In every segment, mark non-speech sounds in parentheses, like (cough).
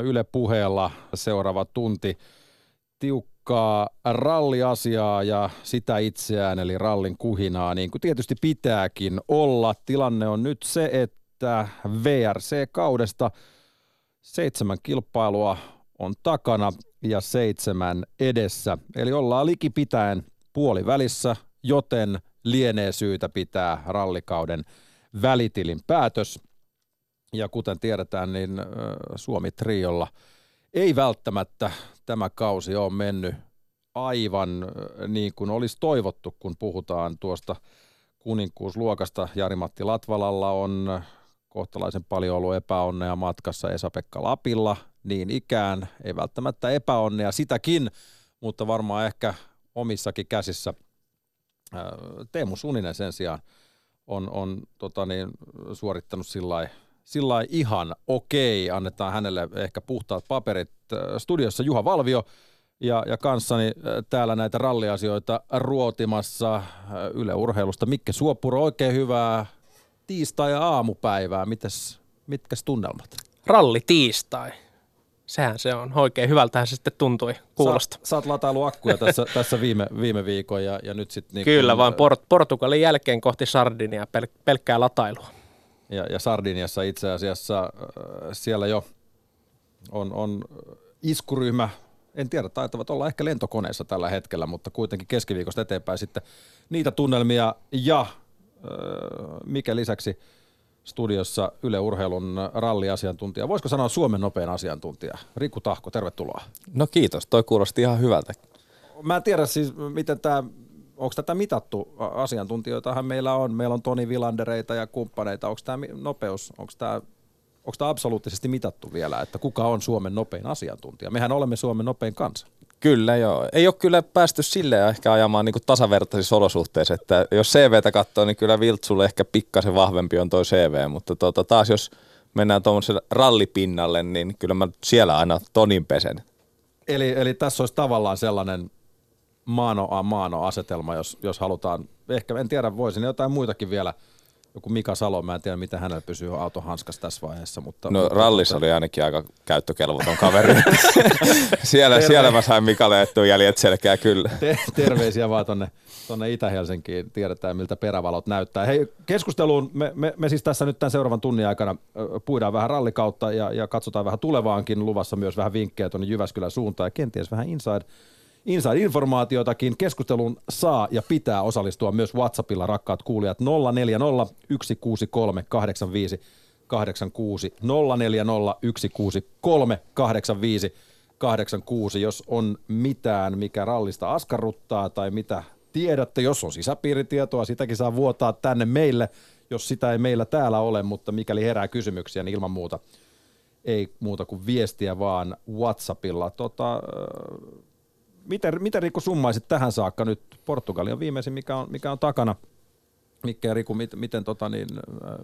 Yle puheella seuraava tunti tiukkaa ralliasiaa ja sitä itseään, eli rallin kuhinaa, niin kuin tietysti pitääkin olla. Tilanne on nyt se, että VRC-kaudesta seitsemän kilpailua on takana ja seitsemän edessä. Eli ollaan likipitäen puolivälissä, joten lienee syytä pitää rallikauden välitilin päätös. Ja kuten tiedetään, niin Suomi Triolla ei välttämättä tämä kausi ole mennyt aivan niin kuin olisi toivottu, kun puhutaan tuosta kuninkuusluokasta. Jari-Matti Latvalalla on kohtalaisen paljon ollut epäonnea matkassa Esa-Pekka Lapilla, niin ikään, ei välttämättä epäonnea sitäkin, mutta varmaan ehkä omissakin käsissä. Teemu Suninen sen sijaan on, on tota niin, suorittanut sillä ihan okei. Annetaan hänelle ehkä puhtaat paperit. Studiossa Juha Valvio ja, ja kanssani täällä näitä ralliasioita ruotimassa Yle Urheilusta. Mikke Suopuro, oikein hyvää tiistai- ja aamupäivää. Mites, mitkäs tunnelmat? Ralli tiistai. Sehän se on. Oikein hyvältähän se sitten tuntui kuulosta. Sä, sä oot latailu akkuja tässä, (laughs) tässä viime, viime viikon ja, ja nyt sitten... Niin Kyllä, kun, vaan Port- Portugalin jälkeen kohti Sardinia pel- pelkkää latailua. Ja, ja Sardiniassa itse asiassa äh, siellä jo on, on iskuryhmä, en tiedä, taitavat olla ehkä lentokoneessa tällä hetkellä, mutta kuitenkin keskiviikosta eteenpäin sitten niitä tunnelmia ja äh, mikä lisäksi studiossa Yle Urheilun ralliasiantuntija. Voisiko sanoa Suomen nopein asiantuntija? Riku Tahko, tervetuloa. No kiitos, toi kuulosti ihan hyvältä. Mä en tiedä siis, miten tämä, onko tätä mitattu asiantuntijoitahan meillä on. Meillä on Toni Vilandereita ja kumppaneita. Onko tämä nopeus, onko tämä onko tämä absoluuttisesti mitattu vielä, että kuka on Suomen nopein asiantuntija? Mehän olemme Suomen nopein kansa. Kyllä joo. Ei ole kyllä päästy sille ehkä ajamaan niin tasavertaisissa olosuhteissa, että jos CVtä katsoo, niin kyllä Viltsulle ehkä pikkasen vahvempi on toi CV, mutta tota, taas jos mennään tuommoiselle rallipinnalle, niin kyllä mä siellä aina tonin pesen. Eli, eli tässä olisi tavallaan sellainen maano a maano asetelma, jos, jos halutaan, ehkä en tiedä, voisin jotain muitakin vielä – joku Mika Salo, mä en tiedä mitä hänellä pysyy auto hanskassa tässä vaiheessa. Mutta, no mutta, rallissa mutta... oli ainakin aika käyttökelvoton kaveri. (laughs) (laughs) siellä, Terve. siellä mä sain Mikalle jäljet selkeä kyllä. Te- terveisiä vaan tonne, tonne Itä-Helsinkiin, tiedetään miltä perävalot näyttää. Hei keskusteluun, me, me, me siis tässä nyt tämän seuraavan tunnin aikana puidaan vähän rallikautta ja, ja katsotaan vähän tulevaankin, luvassa myös vähän vinkkejä tuonne Jyväskylän suuntaan ja kenties vähän inside Inside-informaatiotakin keskustelun saa ja pitää osallistua myös WhatsAppilla, rakkaat kuulijat, 040 163 85 86 040 163 85 86, jos on mitään, mikä rallista askarruttaa tai mitä tiedätte, jos on sisäpiiritietoa, sitäkin saa vuotaa tänne meille, jos sitä ei meillä täällä ole, mutta mikäli herää kysymyksiä, niin ilman muuta ei muuta kuin viestiä vaan WhatsAppilla. Tota, miten, miten Riku summaisit tähän saakka nyt? Portugali on viimeisin, mikä on, mikä on takana. Mikke Riku, miten, miten tota niin, äh,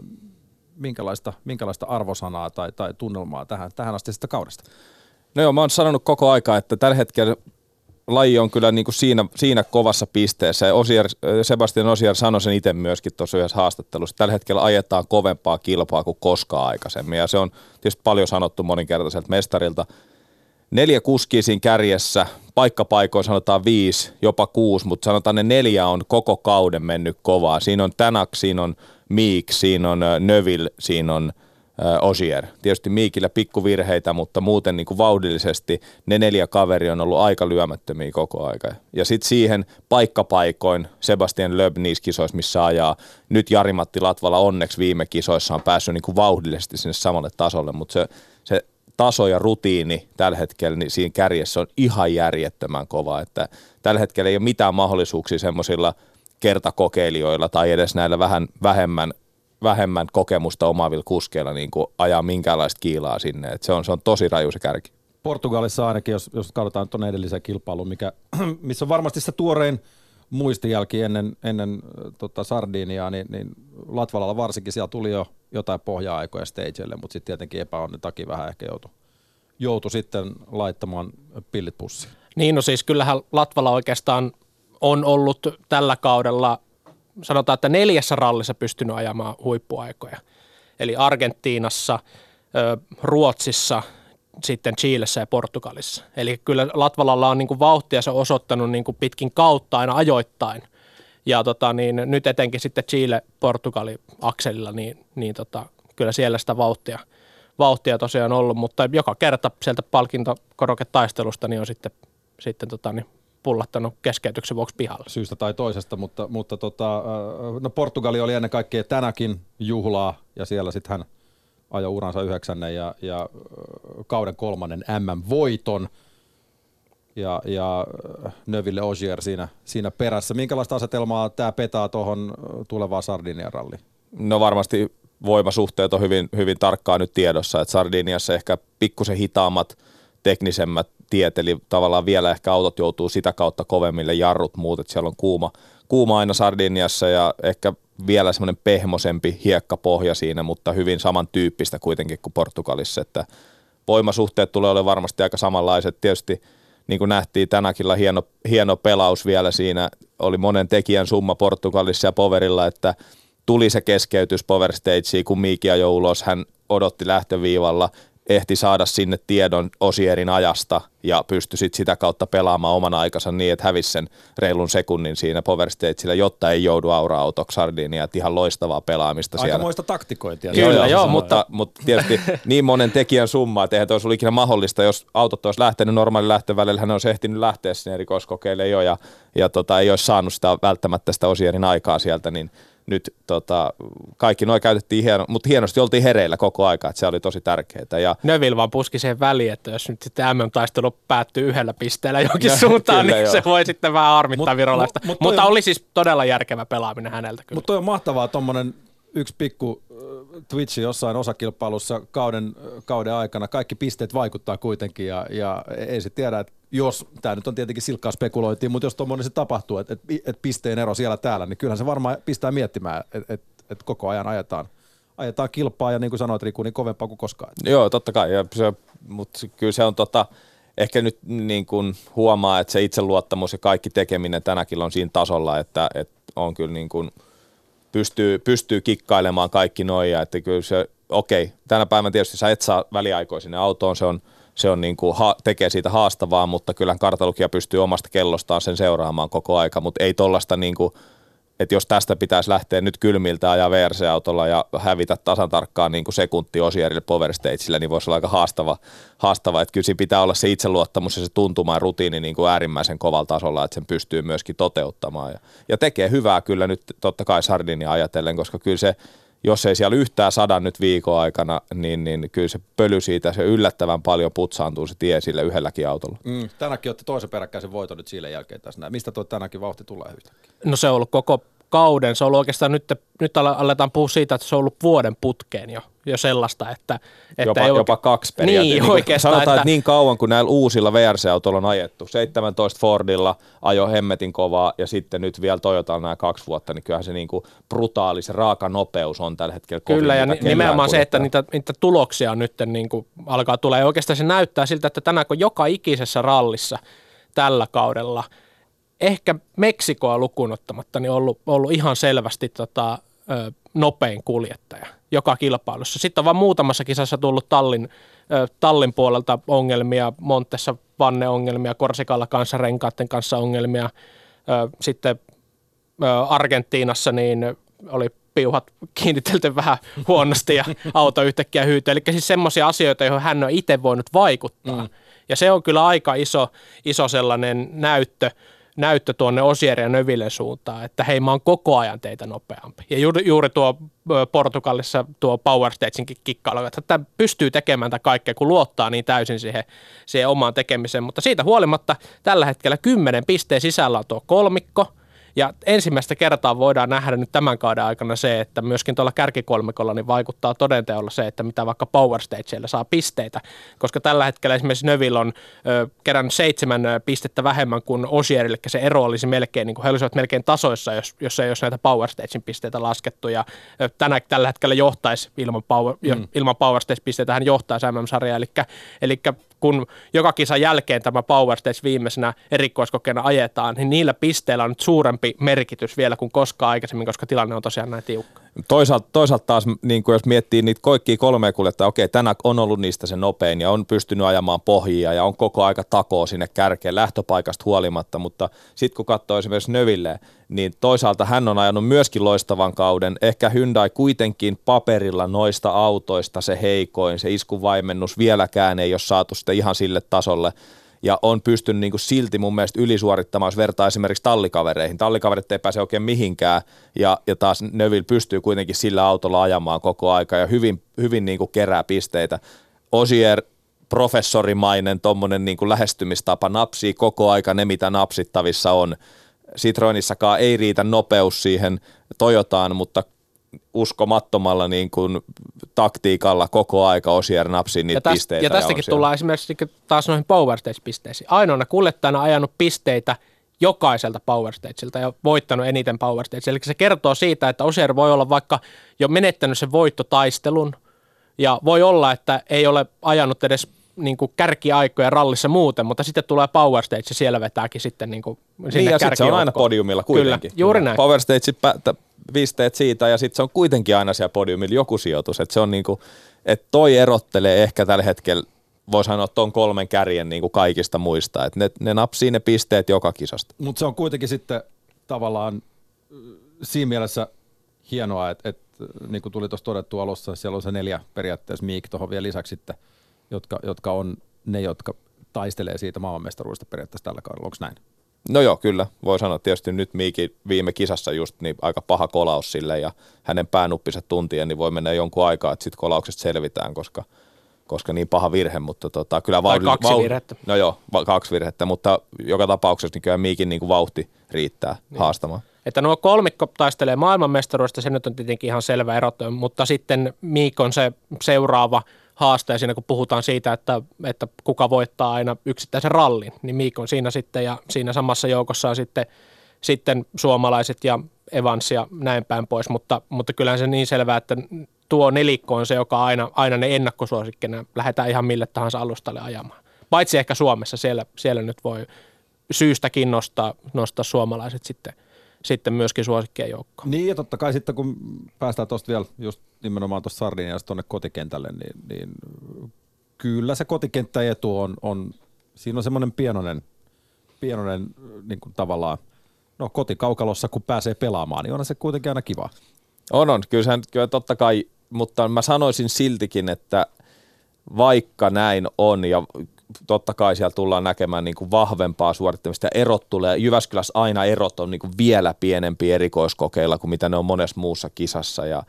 minkälaista, minkälaista arvosanaa tai, tai tunnelmaa tähän, tähän asti sitä kaudesta? No joo, mä oon sanonut koko aika, että tällä hetkellä laji on kyllä niin kuin siinä, siinä kovassa pisteessä. Osier, Sebastian Osier sanoi sen itse myöskin tuossa yhdessä haastattelussa. Tällä hetkellä ajetaan kovempaa kilpaa kuin koskaan aikaisemmin. Ja se on tietysti paljon sanottu moninkertaiselta mestarilta – neljä kuskia siinä kärjessä, paikkapaikoin sanotaan viisi, jopa kuusi, mutta sanotaan ne neljä on koko kauden mennyt kovaa. Siinä on Tanak, siinä on Meek, siinä on Növil, siinä on Osier. Tietysti Miikillä pikkuvirheitä, mutta muuten niin kuin vauhdillisesti ne neljä kaveri on ollut aika lyömättömiä koko aika. Ja sitten siihen paikkapaikoin Sebastian Löb niissä kisoissa, missä ajaa. Nyt Jari-Matti Latvala onneksi viime kisoissa on päässyt niin kuin vauhdillisesti sinne samalle tasolle, mutta se taso ja rutiini tällä hetkellä niin siinä kärjessä on ihan järjettömän kova, että tällä hetkellä ei ole mitään mahdollisuuksia semmoisilla kertakokeilijoilla tai edes näillä vähän vähemmän, vähemmän kokemusta omaavilla kuskeilla niin kuin ajaa minkäänlaista kiilaa sinne, että se on, se on tosi raju se kärki. Portugalissa ainakin, jos, jos katsotaan tuonne edelliseen kilpailuun, mikä, (clears throat) missä on varmasti se tuorein muistijälki ennen, ennen tota Sardiniaa, niin, niin Latvalalla varsinkin siellä tuli jo jotain pohja-aikoja stageille, mutta sitten tietenkin epäonni takia vähän ehkä joutui, joutui sitten laittamaan pillit pussiin. Niin, no siis kyllähän Latvala oikeastaan on ollut tällä kaudella, sanotaan, että neljässä rallissa pystynyt ajamaan huippuaikoja. Eli Argentiinassa, Ruotsissa, sitten Chiilessä ja Portugalissa. Eli kyllä Latvalalla on niin kuin vauhtia se osoittanut niin kuin pitkin kautta aina ajoittain. Ja tota, niin nyt etenkin sitten Chile-Portugali-akselilla, niin, niin tota, kyllä siellä sitä vauhtia, vauhtia tosiaan ollut, mutta joka kerta sieltä palkintokoroketaistelusta niin on sitten, sitten tota, niin pullattanut keskeytyksen vuoksi pihalla. Syystä tai toisesta, mutta, mutta tota, no Portugali oli ennen kaikkea tänäkin juhlaa ja siellä sitten hän ajoi uransa yhdeksännen ja, ja kauden kolmannen MM-voiton ja, ja Növille Ogier siinä, siinä perässä. Minkälaista asetelmaa tämä petaa tuohon tulevaan Sardinian ralliin? No varmasti voimasuhteet on hyvin, hyvin tarkkaan nyt tiedossa, että Sardiniassa ehkä pikkusen hitaammat teknisemmät tiet, eli tavallaan vielä ehkä autot joutuu sitä kautta kovemmille jarrut muut, että siellä on kuuma, kuuma aina Sardiniassa ja ehkä vielä semmoinen pehmosempi hiekkapohja siinä, mutta hyvin samantyyppistä kuitenkin kuin Portugalissa, että voimasuhteet tulee olemaan varmasti aika samanlaiset. Tietysti niin kuin nähtiin tänäkin hieno, hieno pelaus vielä siinä, oli monen tekijän summa Portugalissa ja Poverilla, että tuli se keskeytys Power Stageen, kun Miiki ajoi ulos, hän odotti lähtöviivalla, ehti saada sinne tiedon Osierin ajasta ja pystyi sit sitä kautta pelaamaan oman aikansa niin, että hävisi sen reilun sekunnin siinä Power Stageillä, jotta ei joudu aura-autoksi Sardinia. Ihan loistavaa pelaamista Aika siellä. muista taktikointia. Kyllä, joo, joo mutta, mutta tietysti niin monen tekijän summa, että eihän olisi ollut ikinä mahdollista, jos autot olisi lähtenyt normaali lähtövälillä, hän olisi ehtinyt lähteä sinne erikoiskokeille jo ja, ja tota, ei olisi saanut sitä välttämättä sitä Osierin aikaa sieltä, niin nyt tota, kaikki noin käytettiin hieno, mutta hienosti oltiin hereillä koko aika, että se oli tosi tärkeää. Ja... Növil vaan puski siihen väliin, että jos nyt sitten MM-taistelu päättyy yhdellä pisteellä johonkin no, suuntaan, kyllä, niin joo. se voi sitten vähän harmittaa mut, virolaista. Mut, mut mutta on... oli siis todella järkevä pelaaminen häneltä kyllä. Mutta on mahtavaa tuommoinen yksi pikku Twitchi jossain osakilpailussa kauden, kauden aikana. Kaikki pisteet vaikuttaa kuitenkin ja, ja ei se tiedä, että jos, tämä nyt on tietenkin silkkaa spekulointia, mutta jos tuommoinen se tapahtuu, että, että, että pisteen ero siellä täällä, niin kyllähän se varmaan pistää miettimään, että, että, että koko ajan ajetaan, ajetaan kilpaa ja niin kuin sanoit Riku, niin kovempaa kuin koskaan. Joo, totta kai, ja se, mutta kyllä se on tota, ehkä nyt niin kuin huomaa, että se itseluottamus ja kaikki tekeminen tänäkin on siinä tasolla, että, että on kyllä niin kuin – pystyy, pystyy kikkailemaan kaikki noja, että kyllä se, okei, tänä päivänä tietysti sä et saa väliaikoja sinne autoon, se on, se on niin kuin ha, tekee siitä haastavaa, mutta kyllä kartalukia pystyy omasta kellostaan sen seuraamaan koko aika, mutta ei tollasta niin kuin että jos tästä pitäisi lähteä nyt kylmiltä ajaa VRC-autolla ja hävitä tasan tarkkaan niin kuin sekunti Osierille Power Stageillä, niin voisi olla aika haastava, haastava. että kyllä pitää olla se itseluottamus ja se tuntuma rutiini niin kuin äärimmäisen kovalla tasolla, että sen pystyy myöskin toteuttamaan. Ja, ja tekee hyvää kyllä nyt totta kai Sardinia ajatellen, koska kyllä se jos ei siellä yhtään sadan nyt viikon aikana, niin, niin kyllä se pöly siitä, se yllättävän paljon putsaantuu se tie sille yhdelläkin autolla. Mm, tänäkin otti toisen peräkkäisen voiton nyt sille jälkeen tässä. Mistä tuo tänäkin vauhti tulee yhtäkkiä? No se on ollut koko kauden. Se on ollut oikeastaan nyt, nyt aletaan puhua siitä, että se on ollut vuoden putkeen jo, jo sellaista, että... että jopa, ei jopa kaksi periaatteessa. Niin, niin oikeastaan. Sanotaan, että, että niin kauan kuin näillä uusilla VRC-autoilla on ajettu, 17 Fordilla ajo hemmetin kovaa ja sitten nyt vielä Toyotalla nämä kaksi vuotta, niin kyllähän se niin kuin brutaali, se raaka nopeus on tällä hetkellä kovin, Kyllä, ja nimenomaan se, että niitä, niitä tuloksia nyt niin kuin alkaa tulla. Ja oikeastaan se näyttää siltä, että tänään kun joka ikisessä rallissa tällä kaudella – ehkä Meksikoa lukuun ottamatta niin ollut, ollut ihan selvästi tota, ö, nopein kuljettaja joka kilpailussa. Sitten on vain muutamassa kisassa tullut Tallin, ö, Tallin puolelta ongelmia, Montessa vanneongelmia, Korsikalla kanssa renkaiden kanssa ongelmia. Ö, sitten ö, Argentiinassa niin oli piuhat kiinnitelty vähän (laughs) huonosti ja auto yhtäkkiä hyytyi. Eli siis semmoisia asioita, joihin hän on itse voinut vaikuttaa. Mm. Ja se on kyllä aika iso, iso sellainen näyttö näyttö tuonne Osier ja Növille suuntaan, että hei mä oon koko ajan teitä nopeampi. Ja juuri, juuri tuo Portugalissa tuo Power Stagein kikkailu, että pystyy tekemään tätä kaikkea, kun luottaa niin täysin siihen, siihen omaan tekemiseen. Mutta siitä huolimatta tällä hetkellä kymmenen pisteen sisällä on tuo kolmikko – ja ensimmäistä kertaa voidaan nähdä nyt tämän kauden aikana se, että myöskin tuolla kärkikolmikolla niin vaikuttaa todenteolla se, että mitä vaikka Power Stageilla saa pisteitä, koska tällä hetkellä esimerkiksi Növille on ö, kerännyt seitsemän pistettä vähemmän kuin Osier, eli se ero olisi melkein, niin kuin he olisivat melkein tasoissa, jos, jos ei olisi näitä Power Stagein pisteitä laskettu, ja tänä, tällä hetkellä johtaisi ilman Power, mm. ilman Power Stage-pisteitä, hän johtaisi MM-sarjaa, eli, eli kun joka kisan jälkeen tämä Power Stage viimeisenä erikoiskokeena ajetaan, niin niillä pisteillä on nyt suurempi merkitys vielä kuin koskaan aikaisemmin, koska tilanne on tosiaan näin tiukka. Toisaalta, toisaalta taas, niin kuin jos miettii niitä kaikkia kolme kuljettajaa, okei, tänä on ollut niistä se nopein ja on pystynyt ajamaan pohjia ja on koko aika takoo sinne kärkeen lähtöpaikasta huolimatta, mutta sitten kun katsoo esimerkiksi Növille, niin toisaalta hän on ajanut myöskin loistavan kauden. Ehkä Hyundai kuitenkin paperilla noista autoista se heikoin, se iskuvaimennus vieläkään ei ole saatu sitä ihan sille tasolle, ja on pystynyt niin kuin silti mun mielestä ylisuorittamaan, jos vertaa esimerkiksi tallikavereihin. Tallikaverit ei pääse oikein mihinkään ja, ja taas Neville pystyy kuitenkin sillä autolla ajamaan koko aika ja hyvin, hyvin niin kuin kerää pisteitä. Osier professorimainen tuommoinen niin lähestymistapa napsii koko aika ne, mitä napsittavissa on. Citroenissakaan ei riitä nopeus siihen Toyotaan, mutta uskomattomalla niin kuin taktiikalla koko aika Osier napsii niitä ja täst, pisteitä. Ja tästäkin ja tullaan esimerkiksi taas noihin Power Stage-pisteisiin. Ainoana kuljettajana ajanut pisteitä jokaiselta Power Stageilta ja voittanut eniten Power Stage. Eli se kertoo siitä, että Osier voi olla vaikka jo menettänyt sen voittotaistelun ja voi olla, että ei ole ajanut edes niin kuin kärkiaikoja rallissa muuten, mutta sitten tulee Power Stage ja siellä vetääkin sitten niin kuin sinne niin, ja sitten se on aina podiumilla kuitenkin. Kyllä, juuri näin. Power Stage pisteet siitä ja sitten se on kuitenkin aina siellä podiumilla joku sijoitus. Että se on niinku, että toi erottelee ehkä tällä hetkellä voi sanoa tuon kolmen kärjen niin kuin kaikista muista. Että ne, ne napsii ne pisteet joka kisasta. Mutta se on kuitenkin sitten tavallaan siinä mielessä hienoa, että, että niin kuin tuli tuossa todettu alussa, siellä on se neljä periaatteessa Miik tuohon vielä lisäksi sitten, jotka, jotka on ne, jotka taistelee siitä maailmanmestaruudesta periaatteessa tällä kaudella. Onko näin? No joo, kyllä. Voi sanoa tietysti nyt Miiki viime kisassa just niin aika paha kolaus sille ja hänen päänuppiset tuntien, niin voi mennä jonkun aikaa, että sitten kolauksesta selvitään, koska, koska niin paha virhe, mutta tota, kyllä vauhti, kaksi vauhti, virhettä. No joo, va- kaksi virhettä, mutta joka tapauksessa niin kyllä Miikin niin kuin vauhti riittää niin. haastamaan. Että nuo kolmikko taistelee maailmanmestaruudesta, se nyt on tietenkin ihan selvä erotto, mutta sitten Miik on se seuraava – haaste siinä, kun puhutaan siitä, että, että kuka voittaa aina yksittäisen rallin, niin Miik on siinä sitten ja siinä samassa joukossa on sitten, sitten suomalaiset ja Evans ja näin päin pois, mutta, mutta kyllähän se niin selvää, että tuo nelikko on se, joka aina, aina ne ennakkosuosikkina lähdetään ihan mille tahansa alustalle ajamaan. Paitsi ehkä Suomessa, siellä, siellä nyt voi syystäkin nostaa, nostaa suomalaiset sitten – sitten myöskin suosikkien joukkoon. Niin ja totta kai sitten kun päästään tuosta vielä just nimenomaan tuosta Sardiniasta tuonne kotikentälle, niin, niin kyllä se kotikenttäetu on, on siinä on semmoinen pienoinen, pienoinen niin kuin tavallaan, no kotikaukalossa kun pääsee pelaamaan, niin on se kuitenkin aina kiva. On, on. Kyllä, sehän, kyllä totta kai, mutta mä sanoisin siltikin, että vaikka näin on ja totta kai siellä tullaan näkemään niin kuin vahvempaa suorittamista erot tulee. Jyväskylässä aina erot on niin kuin vielä pienempi erikoiskokeilla kuin mitä ne on monessa muussa kisassa ja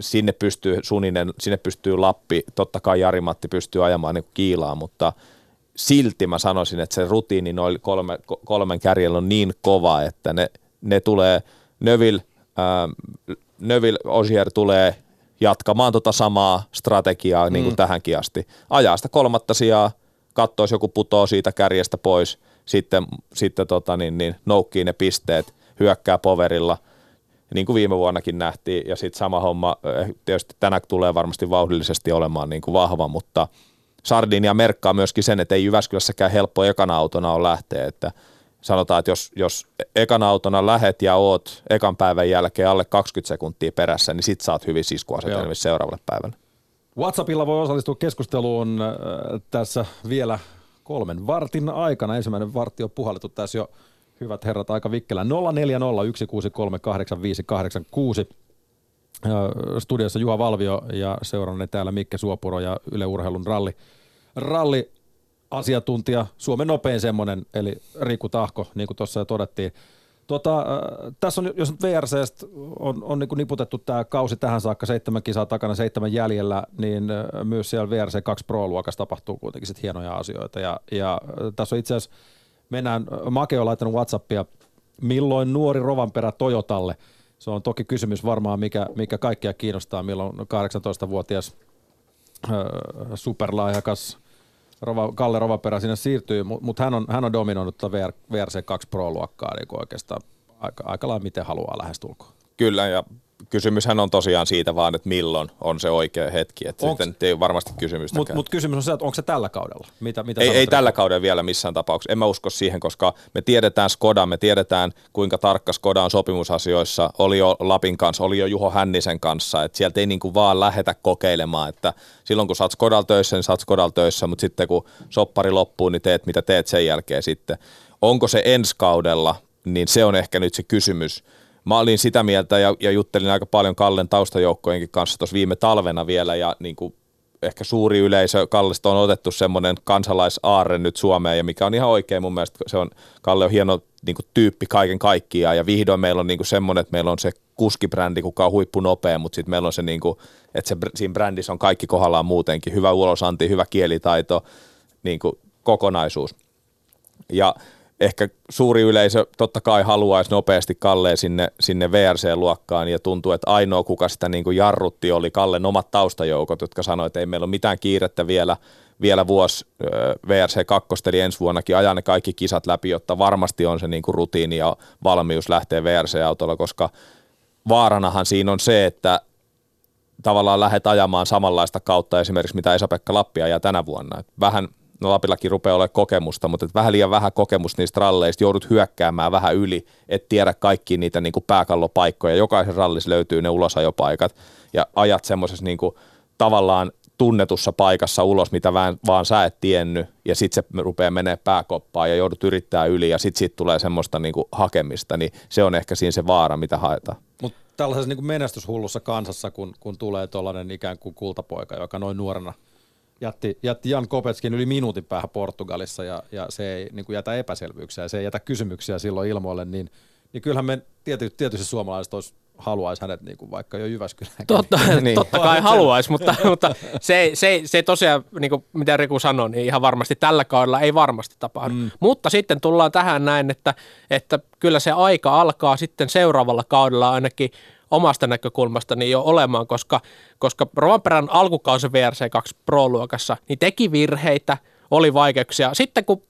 sinne pystyy Suninen, sinne pystyy Lappi, totta kai Jari-Matti pystyy ajamaan niin kiilaa, mutta silti mä sanoisin, että se rutiini noin kolme, kolmen kärjellä on niin kova, että ne, ne tulee, Növil, ähm, Növil Osier tulee jatkamaan tota samaa strategiaa niin kuin mm. tähänkin asti. Ajaa sitä kolmatta sijaa, katsoo, joku putoo siitä kärjestä pois, sitten, sitten tota, niin, niin, noukkii ne pisteet, hyökkää poverilla, niin kuin viime vuonnakin nähtiin, ja sitten sama homma, eh, tietysti tänä tulee varmasti vauhdillisesti olemaan niin kuin vahva, mutta Sardinia merkkaa myöskin sen, että ei Jyväskylässäkään helppo ekana autona on lähteä, että sanotaan, että jos, jos ekan autona lähet ja oot ekan päivän jälkeen alle 20 sekuntia perässä, niin sit saat hyvin siskuasetelmissa seuraavalle päivälle. WhatsAppilla voi osallistua keskusteluun äh, tässä vielä kolmen vartin aikana. Ensimmäinen vartti on puhallettu tässä jo, hyvät herrat, aika vikkelä. 0401638586. Äh, studiossa Juha Valvio ja seurannut täällä Mikke Suopuro ja Yle Urheilun ralli, ralli asiantuntija, Suomen nopein semmoinen, eli Riku Tahko, niin kuin tuossa jo todettiin. Tota, äh, tässä on, jos VRC on, on niin niputettu tämä kausi tähän saakka, seitsemän kisaa takana, seitsemän jäljellä, niin äh, myös siellä VRC 2 Pro-luokassa tapahtuu kuitenkin sit hienoja asioita. Ja, ja äh, tässä on itse asiassa, mennään, Make on laittanut Whatsappia, milloin nuori Rovanperä Toyotalle? Se on toki kysymys varmaan, mikä, mikä kaikkia kiinnostaa, milloin 18-vuotias äh, superlaajakas Rova, Kalle Rovaperä sinne siirtyy, mutta mut hän, on, hän on dominoinut tätä VR, VRC 2 Pro-luokkaa niin oikeastaan aika, aika lailla miten haluaa lähestulkoon. Kyllä, ja kysymyshän on tosiaan siitä vaan, että milloin on se oikea hetki. Että Onks- sitten ei varmasti kysymystä. Mutta mut kysymys on se, että onko se tällä kaudella? Mitä, mitä Ei, ei tällä kaudella vielä missään tapauksessa. En mä usko siihen, koska me tiedetään Skoda, me tiedetään kuinka tarkka Skoda on sopimusasioissa. Oli jo Lapin kanssa, oli jo Juho Hännisen kanssa. Että sieltä ei niinku vaan lähetä kokeilemaan, että silloin kun sä oot Skodalla töissä, niin sä oot Skodalla töissä, mutta sitten kun soppari loppuu, niin teet mitä teet sen jälkeen sitten. Onko se ensi kaudella, niin se on ehkä nyt se kysymys. Mä olin sitä mieltä ja, ja juttelin aika paljon Kallen taustajoukkojenkin kanssa tuossa viime talvena vielä ja niin kuin ehkä suuri yleisö, Kallesta on otettu semmoinen kansalaisaarre nyt Suomeen ja mikä on ihan oikein mun mielestä, se on, Kalle on hieno niin kuin tyyppi kaiken kaikkiaan ja vihdoin meillä on niin kuin semmoinen, että meillä on se kuskibrändi, kuka on huippunopea, mutta sitten meillä on se, niin kuin, että se, siinä brändissä on kaikki kohdallaan muutenkin, hyvä ulosanti, hyvä kielitaito, niin kuin kokonaisuus. Ja ehkä suuri yleisö totta kai haluaisi nopeasti Kalleen sinne, sinne VRC-luokkaan ja tuntuu, että ainoa kuka sitä niin kuin jarrutti oli Kallen omat taustajoukot, jotka sanoivat, että ei meillä ole mitään kiirettä vielä, vielä vuosi VRC 2 eli ensi vuonnakin ajaa ne kaikki kisat läpi, jotta varmasti on se niin kuin rutiini ja valmius lähteä VRC-autolla, koska vaaranahan siinä on se, että tavallaan lähdet ajamaan samanlaista kautta esimerkiksi mitä Esa-Pekka Lappi ajaa tänä vuonna. Vähän, no Lapillakin rupeaa olemaan kokemusta, mutta vähän liian vähän kokemusta niistä ralleista, joudut hyökkäämään vähän yli, et tiedä kaikki niitä niin kuin pääkallopaikkoja. Jokaisen rallissa löytyy ne ulosajopaikat ja ajat semmoisessa niin kuin, tavallaan tunnetussa paikassa ulos, mitä vaan, vaan sä et tiennyt, ja sitten se rupeaa menee pääkoppaan ja joudut yrittää yli, ja sitten siitä tulee semmoista niinku hakemista, niin se on ehkä siinä se vaara, mitä haetaan. Mutta tällaisessa niin kuin menestyshullussa kansassa, kun, kun tulee tuollainen ikään kuin kultapoika, joka noin nuorena jätti, jätti Jan Kopetskin yli minuutin päähän Portugalissa ja, ja se ei niin kuin jätä epäselvyyksiä ja se ei jätä kysymyksiä silloin ilmoille, niin, niin kyllähän me tiety, tietysti suomalaiset olisi haluaisi hänet niin kuin vaikka jo Jyväskylään. Totta, (laughs) Niin. totta kai haluaisi, mutta, (laughs) mutta se, ei- se, se tosiaan, niin kuin mitä Riku sanoi, niin ihan varmasti tällä kaudella ei varmasti tapahdu. Mm. Mutta sitten tullaan tähän näin, että, että kyllä se aika alkaa sitten seuraavalla kaudella ainakin omasta niin jo olemaan, koska, koska Rovanperän alkukausi VRC2 Pro-luokassa niin teki virheitä, oli vaikeuksia. Sitten kun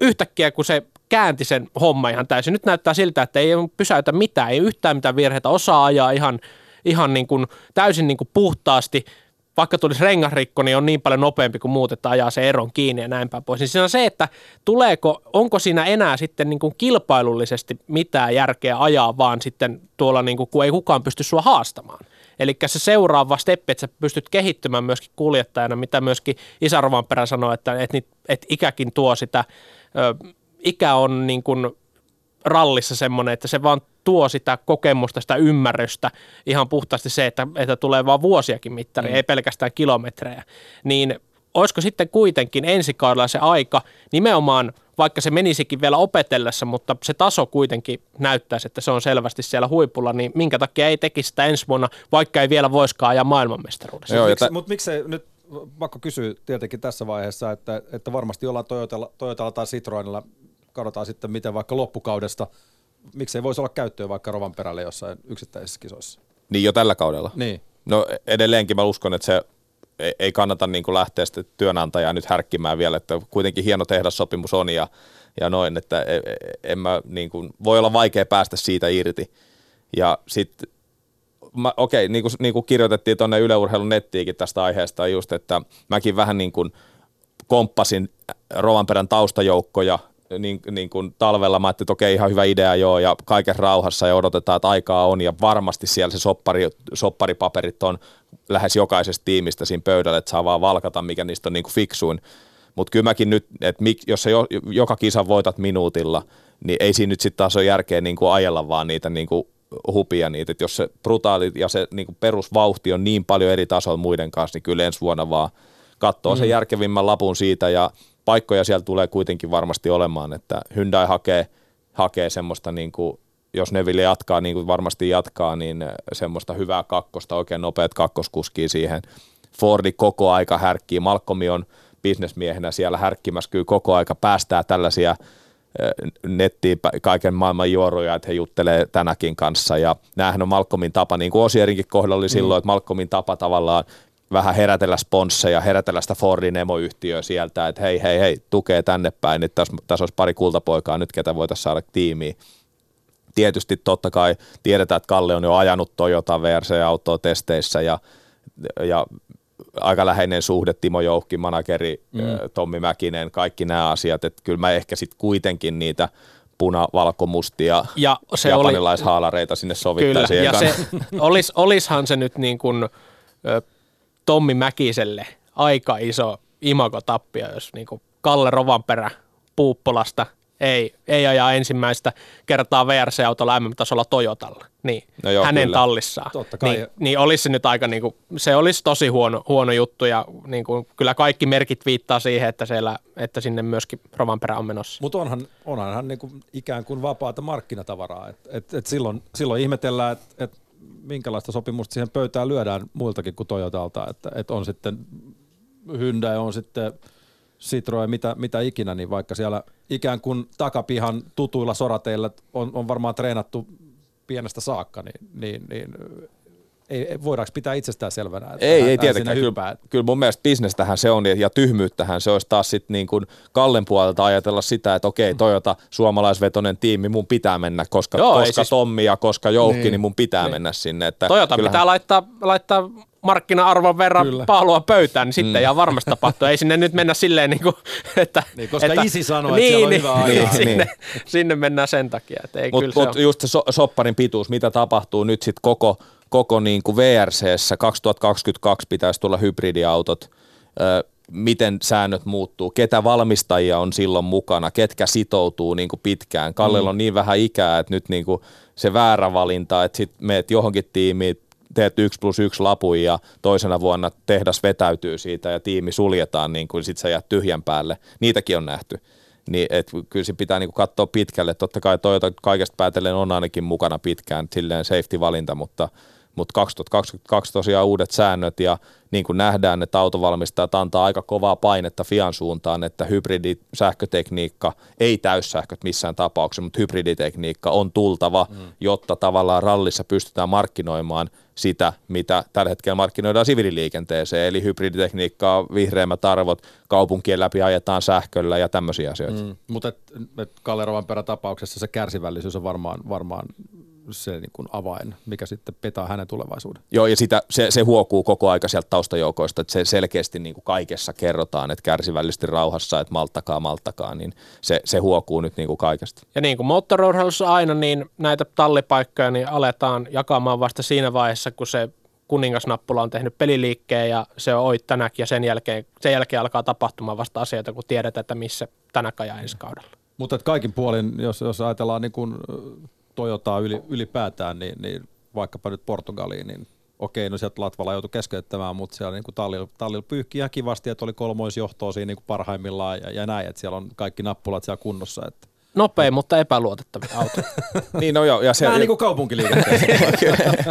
yhtäkkiä, kun se käänti sen homma ihan täysin. Nyt näyttää siltä, että ei pysäytä mitään, ei yhtään mitään virheitä, osaa ajaa ihan, ihan niin kuin, täysin niin kuin puhtaasti. Vaikka tulisi rengasrikko, niin on niin paljon nopeampi kuin muut, että ajaa se eron kiinni ja näin päin pois. Niin siinä on se, että tuleeko, onko siinä enää sitten niin kuin kilpailullisesti mitään järkeä ajaa, vaan sitten tuolla, niin kuin, kun ei kukaan pysty sua haastamaan. Eli se seuraava steppi, että sä pystyt kehittymään myöskin kuljettajana, mitä myöskin Isa Rovanperä sanoi, että, että, että ikäkin tuo sitä, ö, ikä on niin kuin rallissa semmoinen, että se vaan tuo sitä kokemusta, sitä ymmärrystä, ihan puhtaasti se, että, että tulee vaan vuosiakin mittari, mm. ei pelkästään kilometrejä, niin olisiko sitten kuitenkin ensi kaudella se aika nimenomaan, vaikka se menisikin vielä opetellessa, mutta se taso kuitenkin näyttäisi, että se on selvästi siellä huipulla, niin minkä takia ei tekisi sitä ensi vuonna, vaikka ei vielä voiskaan ajaa maailmanmestaruudessa. Joo, miksi, Mutta miksei nyt, pakko kysyä tietenkin tässä vaiheessa, että, että varmasti ollaan Toyotalla, Toyotalla tai Citroenilla, katsotaan sitten miten vaikka loppukaudesta, miksei voisi olla käyttöä vaikka Rovanperälle jossain yksittäisissä kisoissa. Niin jo tällä kaudella. Niin. No edelleenkin mä uskon, että se ei- kannata niin kuin lähteä sitten työnantajaa nyt härkkimään vielä, että kuitenkin hieno tehdassopimus on ja, ja noin, että e- e- en mä niin kuin, voi olla vaikea päästä siitä irti. Ja sitten, okei, niin kuin, niin kuin kirjoitettiin tuonne Yle Urheilun nettiinkin tästä aiheesta just, että mäkin vähän niin kuin komppasin Rovanperän taustajoukkoja niin, niin kuin talvella. Mä ajattelin, että okei, ihan hyvä idea joo, ja kaiken rauhassa ja odotetaan, että aikaa on, ja varmasti siellä se soppari, sopparipaperit on lähes jokaisesta tiimistä siinä pöydällä, että saa vaan valkata, mikä niistä on niin kuin fiksuin. Mutta kyllä mäkin nyt, että jos sä jo, joka kisa voitat minuutilla, niin ei siinä nyt sitten taas ole järkeä niin kuin ajella vaan niitä niin kuin hupia niitä, että jos se brutaali ja se niin kuin perusvauhti on niin paljon eri tasoilla muiden kanssa, niin kyllä ensi vuonna vaan katsoo mm. sen järkevimmän lapun siitä ja paikkoja siellä tulee kuitenkin varmasti olemaan, että Hyundai hakee, hakee semmoista niin kuin, jos Neville jatkaa niin kuin varmasti jatkaa, niin semmoista hyvää kakkosta, oikein nopeat kakkoskuskia siihen. Fordi koko aika härkkii, Malcolmi on bisnesmiehenä siellä härkkimässä kyllä koko aika päästää tällaisia nettiin pä- kaiken maailman juoruja, että he juttelee tänäkin kanssa. Ja näähän on Malcolmin tapa, niin kuin Osierinkin kohdalla oli silloin, että Malcolmin tapa tavallaan vähän herätellä sponsseja, herätellä sitä Fordin emoyhtiöä sieltä, että hei, hei, hei, tukee tänne päin, että tässä, tässä olisi pari kultapoikaa nyt, ketä voitaisiin saada tiimiin. tietysti totta kai tiedetään, että Kalle on jo ajanut Toyota VRC-autoa testeissä ja, ja aika läheinen suhde Timo Joukki, manageri mm. Tommi Mäkinen, kaikki nämä asiat, että kyllä mä ehkä sitten kuitenkin niitä puna, valko, mustia ja se japanilaishaalareita oli, sinne sovittaisin. Kyllä, ja se, olis, olishan se nyt niin kuin, Tommi Mäkiselle aika iso imagotappio, jos niin kuin Kalle Rovanperä Puuppolasta ei, ei ajaa ensimmäistä kertaa VRC-autolla MM-tasolla Toyotalla, niin no joo, hänen kyllä. tallissaan. Totta kai. Niin, niin olisi se nyt aika, niin kuin, se olisi tosi huono, huono juttu ja niin kuin, kyllä kaikki merkit viittaa siihen, että, siellä, että sinne myöskin Rovanperä on menossa. Mutta onhan, onhan hän niin kuin ikään kuin vapaata markkinatavaraa, että et, et silloin, silloin ihmetellään, että et minkälaista sopimusta siihen pöytään lyödään muiltakin kuin Toyotalta, että et on sitten Hyundai, on sitten Citroen, mitä, mitä ikinä, niin vaikka siellä ikään kuin takapihan tutuilla sorateilla on, on varmaan treenattu pienestä saakka, niin, niin, niin ei, voidaanko pitää itsestään selvänä? Että ei, ei tietenkään. Kyllä, kyllä mun mielestä bisnestähän se on ja tyhmyyttähän se olisi taas sitten niin kuin Kallen puolelta ajatella sitä, että okei, Toyota suomalaisvetonen tiimi, mun pitää mennä, koska, Joo, koska siis... Tommi ja koska Joukki, niin, niin mun pitää niin. mennä sinne. Että Toyota kyllähän... pitää laittaa, laittaa markkina-arvon verran Kyllä. paalua pöytään, niin sitten mm. ihan varmasti tapahtuu. Ei sinne nyt mennä silleen, niin kuin, että... Niin, koska että, isi sanoo, niin, että siellä on niin, hyvä niin, sinne, niin. sinne mennään sen takia. Mutta mut just se so, sopparin pituus, mitä tapahtuu nyt sitten koko, koko niin kuin VRCssä 2022 pitäisi tulla hybridiautot, ö, miten säännöt muuttuu, ketä valmistajia on silloin mukana, ketkä sitoutuu niin kuin pitkään. Kallella mm. on niin vähän ikää, että nyt niin kuin se väärä valinta, että sitten meet johonkin tiimiin, teet yksi plus yksi lapun ja toisena vuonna tehdas vetäytyy siitä ja tiimi suljetaan, niin kuin sit sä jäät tyhjän päälle. Niitäkin on nähty. Niin, et kyllä se pitää niinku katsoa pitkälle. Totta kai Toyota kaikesta päätellen on ainakin mukana pitkään, silleen safety-valinta, mutta – mutta 2022 tosiaan uudet säännöt ja niin kuin nähdään, että autovalmistajat antaa aika kovaa painetta Fian suuntaan, että hybridisähkötekniikka, ei täyssähköt missään tapauksessa, mutta hybriditekniikka on tultava, mm. jotta tavallaan rallissa pystytään markkinoimaan sitä, mitä tällä hetkellä markkinoidaan siviililiikenteeseen, eli hybriditekniikkaa, vihreimmät arvot, kaupunkien läpi ajetaan sähköllä ja tämmöisiä asioita. Mm. Mutta et, et Kalle tapauksessa se kärsivällisyys on varmaan, varmaan se niin kuin avain, mikä sitten petaa hänen tulevaisuuden. Joo, ja sitä, se, se huokuu koko aika sieltä taustajoukoista, että se selkeästi niin kuin kaikessa kerrotaan, että kärsivällisesti rauhassa, että malttakaa, malttakaa, niin se, se huokuu nyt niin kuin kaikesta. Ja niin kuin moottorurheilussa aina, niin näitä tallipaikkoja niin aletaan jakamaan vasta siinä vaiheessa, kun se kuningasnappula on tehnyt peliliikkeen ja se on oit tänäkin ja sen jälkeen, sen jälkeen alkaa tapahtumaan vasta asioita, kun tiedetään, että missä tänäkään ja ensi kaudella. Mutta kaikin puolin, jos, jos ajatellaan niin kuin Toyotaa yli, ylipäätään, niin, niin vaikkapa nyt Portugaliin, niin okei, no sieltä Latvala joutui keskeyttämään, mutta siellä niin tallilla, tallilla pyyhki ihan kivasti, että oli kolmoisjohtoa siinä niin kuin parhaimmillaan ja, ja näin, että siellä on kaikki nappulat siellä kunnossa. Että. Nopea, mutta epäluotettavia auto. (laughs) niin, no joo. Ja se, Vähän niin kuin kaupunkiliikenteessä.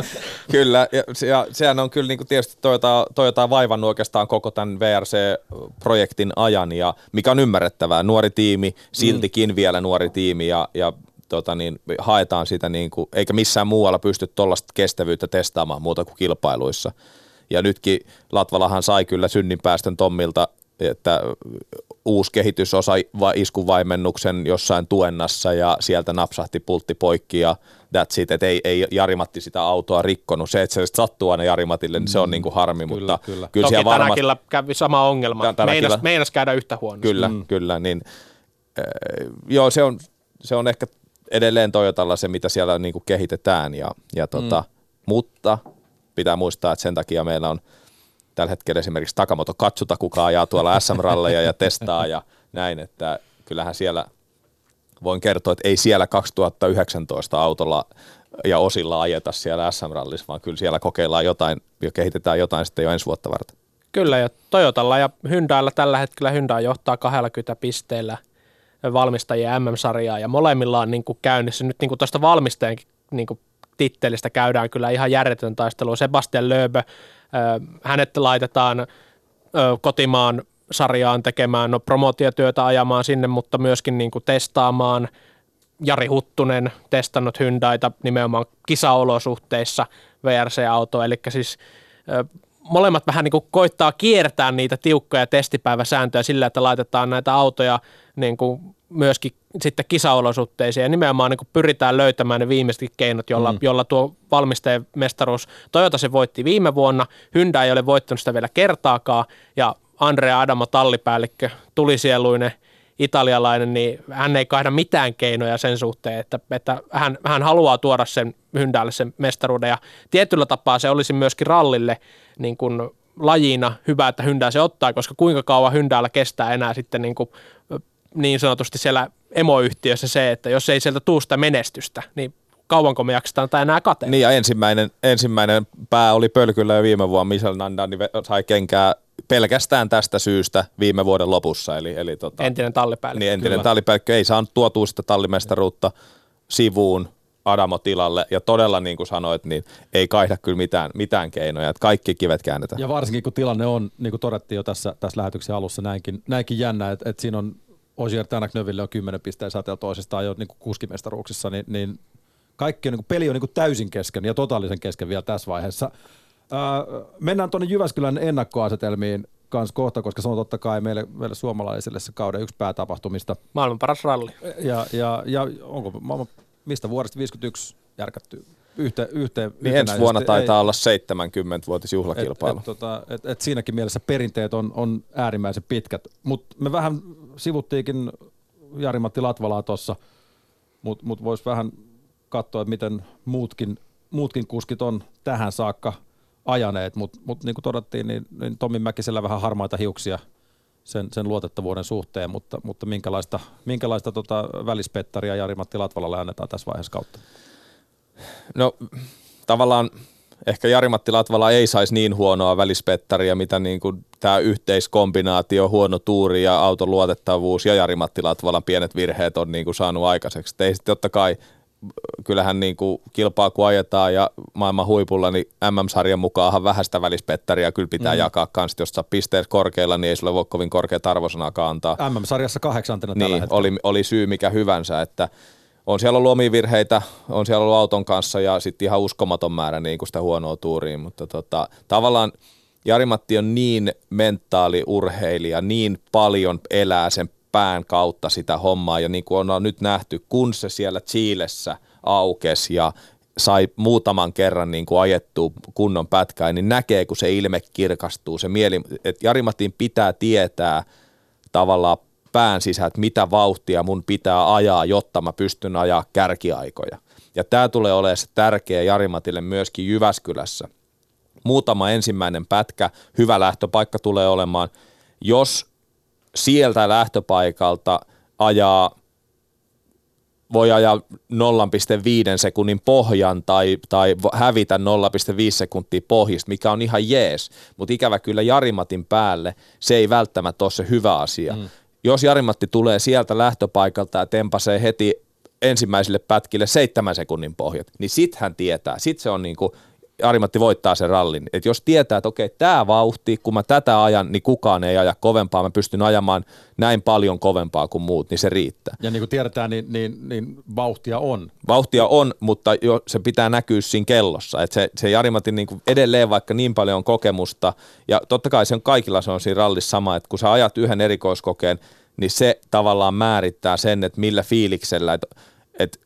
(laughs) kyllä, ja, ja sehän on kyllä niin kuin tietysti Toyota, Toyota vaivannut oikeastaan koko tämän VRC-projektin ajan, ja mikä on ymmärrettävää. Nuori tiimi, siltikin mm. vielä nuori tiimi, ja, ja tota niin, haetaan sitä, niin kuin, eikä missään muualla pysty tuollaista kestävyyttä testaamaan muuta kuin kilpailuissa. Ja nytkin Latvalahan sai kyllä synninpäästön Tommilta, että uusi kehitysosa iskuvaimennuksen jossain tuennassa ja sieltä napsahti pultti poikki ja that's it, että ei, ei Jarimatti sitä autoa rikkonut. Se, että se sattuu aina Jarimatille, niin se on mm, niin kuin harmi, kyllä, mutta kyllä. kyllä Toki varma... tänäkin kävi sama ongelma. Meinas, meinas käydä yhtä huonosti. Kyllä, mm. kyllä, niin äh, joo, se on, se on ehkä edelleen Toyotalla se, mitä siellä niin kuin kehitetään. Ja, ja tota, mm. Mutta pitää muistaa, että sen takia meillä on tällä hetkellä esimerkiksi Takamoto Katsuta, kuka ajaa tuolla SM-ralleja ja testaa ja näin, että kyllähän siellä voin kertoa, että ei siellä 2019 autolla ja osilla ajeta siellä SM-rallissa, vaan kyllä siellä kokeillaan jotain ja kehitetään jotain sitten jo ensi vuotta varten. Kyllä, ja Toyotalla ja Hyundailla tällä hetkellä Hyundai johtaa 20 pisteellä – valmistajien MM-sarjaa ja molemmilla on niin kuin käynnissä. Nyt niin tuosta valmistajan niin kuin tittelistä käydään kyllä ihan järjetön taistelu. Sebastian Lööbö, hänet laitetaan kotimaan sarjaan tekemään no, promotiotyötä ajamaan sinne, mutta myöskin niin kuin testaamaan. Jari Huttunen testannut Hyundaita nimenomaan kisaolosuhteissa VRC-auto, eli siis molemmat vähän niin kuin koittaa kiertää niitä tiukkoja testipäiväsääntöjä sillä, että laitetaan näitä autoja niin kuin myöskin sitten kisaolosuhteisiin ja nimenomaan niin kuin pyritään löytämään ne viimeisetkin keinot, jolla, mm. jolla tuo valmisteen mestaruus, Toyota se voitti viime vuonna, Hyundai ei ole voittanut sitä vielä kertaakaan ja Andrea Adamo tallipäällikkö, tulisieluinen italialainen, niin hän ei kaihda mitään keinoja sen suhteen, että, että hän, hän haluaa tuoda sen Hyndäälle sen mestaruuden ja tietyllä tapaa se olisi myöskin rallille niin kuin lajina hyvä, että Hyndää se ottaa, koska kuinka kauan Hyndäällä kestää enää sitten niin, kuin, niin sanotusti siellä emoyhtiössä se, että jos ei sieltä tuu sitä menestystä, niin kauanko me jaksetaan tai enää kate. Niin ja ensimmäinen, ensimmäinen pää oli pölkyllä jo viime vuonna, Michel Nandani sai kenkää pelkästään tästä syystä viime vuoden lopussa. Eli, eli tota, entinen tallipäällikkö. Niin entinen Kyllä. tallipäällikkö ei saanut tuotua sitä tallimestaruutta sivuun Adamo tilalle ja todella niin kuin sanoit, niin ei kaihda kyllä mitään, mitään keinoja, että kaikki kivet käännetään. Ja varsinkin kun tilanne on, niin kuin todettiin jo tässä, tässä lähetyksen alussa näinkin, näinkin jännä, että, että siinä on Osier Tänak Növille on 10 pisteen säteellä toisestaan jo niin kuskimestaruuksissa, niin, niin kaikki on, niin kuin, peli on niin kuin täysin kesken ja totaalisen kesken vielä tässä vaiheessa. Öö, mennään tuonne Jyväskylän ennakkoasetelmiin kanssa kohta, koska se on totta kai meille, meille suomalaisille se kauden yksi päätapahtumista. Maailman paras ralli. Ja, ja, ja onko maailman, mistä vuodesta 51 järkätty yhteen, yhteen niin ensi vuonna taitaa ei, olla 70-vuotis juhlakilpailu. Et, et, tota, et, et siinäkin mielessä perinteet on, on äärimmäisen pitkät, mutta me vähän sivuttiinkin Jari-Matti Latvalaa tuossa, mutta mut voisi vähän katsoa, että miten muutkin, muutkin kuskit on tähän saakka – ajaneet, mutta mut niin kuin todettiin, niin, niin Tommi Mäkisellä vähän harmaita hiuksia sen, sen luotettavuuden suhteen, mutta, mutta minkälaista, minkälaista tota välispettaria Jari-Matti Latvalalle annetaan tässä vaiheessa kautta? No tavallaan ehkä Jari-Matti Latvala ei saisi niin huonoa välispettaria, mitä niin kuin tämä yhteiskombinaatio, huono tuuri ja auton luotettavuus ja Jari-Matti Latvalan pienet virheet on niin kuin saanut aikaiseksi. ei sitten totta kai kyllähän niin kuin kilpaa kun ajetaan ja maailman huipulla, niin MM-sarjan mukaanhan vähäistä välispettäriä kyllä pitää mm. jakaa kanssa. Jos sä pisteet korkeilla, niin ei sulle voi kovin korkeat arvosanaakaan antaa. MM-sarjassa kahdeksantena niin, tällä oli, oli syy mikä hyvänsä, että on siellä ollut omia virheitä, on siellä ollut auton kanssa ja sitten ihan uskomaton määrä niin kuin sitä huonoa tuuriin, mutta tota, tavallaan Jari-Matti on niin mentaaliurheilija, niin paljon elää sen pään kautta sitä hommaa ja niin kuin on nyt nähty, kun se siellä Chiilessä aukesi ja sai muutaman kerran niin kuin ajettua kunnon pätkää, niin näkee, kun se ilme kirkastuu, se mieli, että Jari-Matin pitää tietää tavallaan pään sisään, että mitä vauhtia mun pitää ajaa, jotta mä pystyn ajaa kärkiaikoja. Ja tämä tulee olemaan se tärkeä Jarimatille myöskin Jyväskylässä. Muutama ensimmäinen pätkä, hyvä lähtöpaikka tulee olemaan. Jos sieltä lähtöpaikalta ajaa voi ajaa 0,5 sekunnin pohjan tai, tai hävitä 0,5 sekuntia pohjista, mikä on ihan jees, mutta ikävä kyllä Jarimatin päälle se ei välttämättä ole se hyvä asia. Mm. Jos Jarimatti tulee sieltä lähtöpaikalta ja tempasee heti ensimmäisille pätkille seitsemän sekunnin pohjat, niin sit hän tietää, sit se on niinku Arimatti voittaa sen rallin. Et jos tietää, että okei, tämä vauhti, kun mä tätä ajan, niin kukaan ei aja kovempaa, mä pystyn ajamaan näin paljon kovempaa kuin muut, niin se riittää. Ja niin kuin tiedetään, niin, niin, niin vauhtia on. Vauhtia on, mutta jo, se pitää näkyä siinä kellossa. Et se, se Jarimatin niin kuin edelleen vaikka niin paljon on kokemusta, ja totta kai se on kaikilla se on siinä rallissa sama, että kun sä ajat yhden erikoiskokeen, niin se tavallaan määrittää sen, että millä fiiliksellä, että, että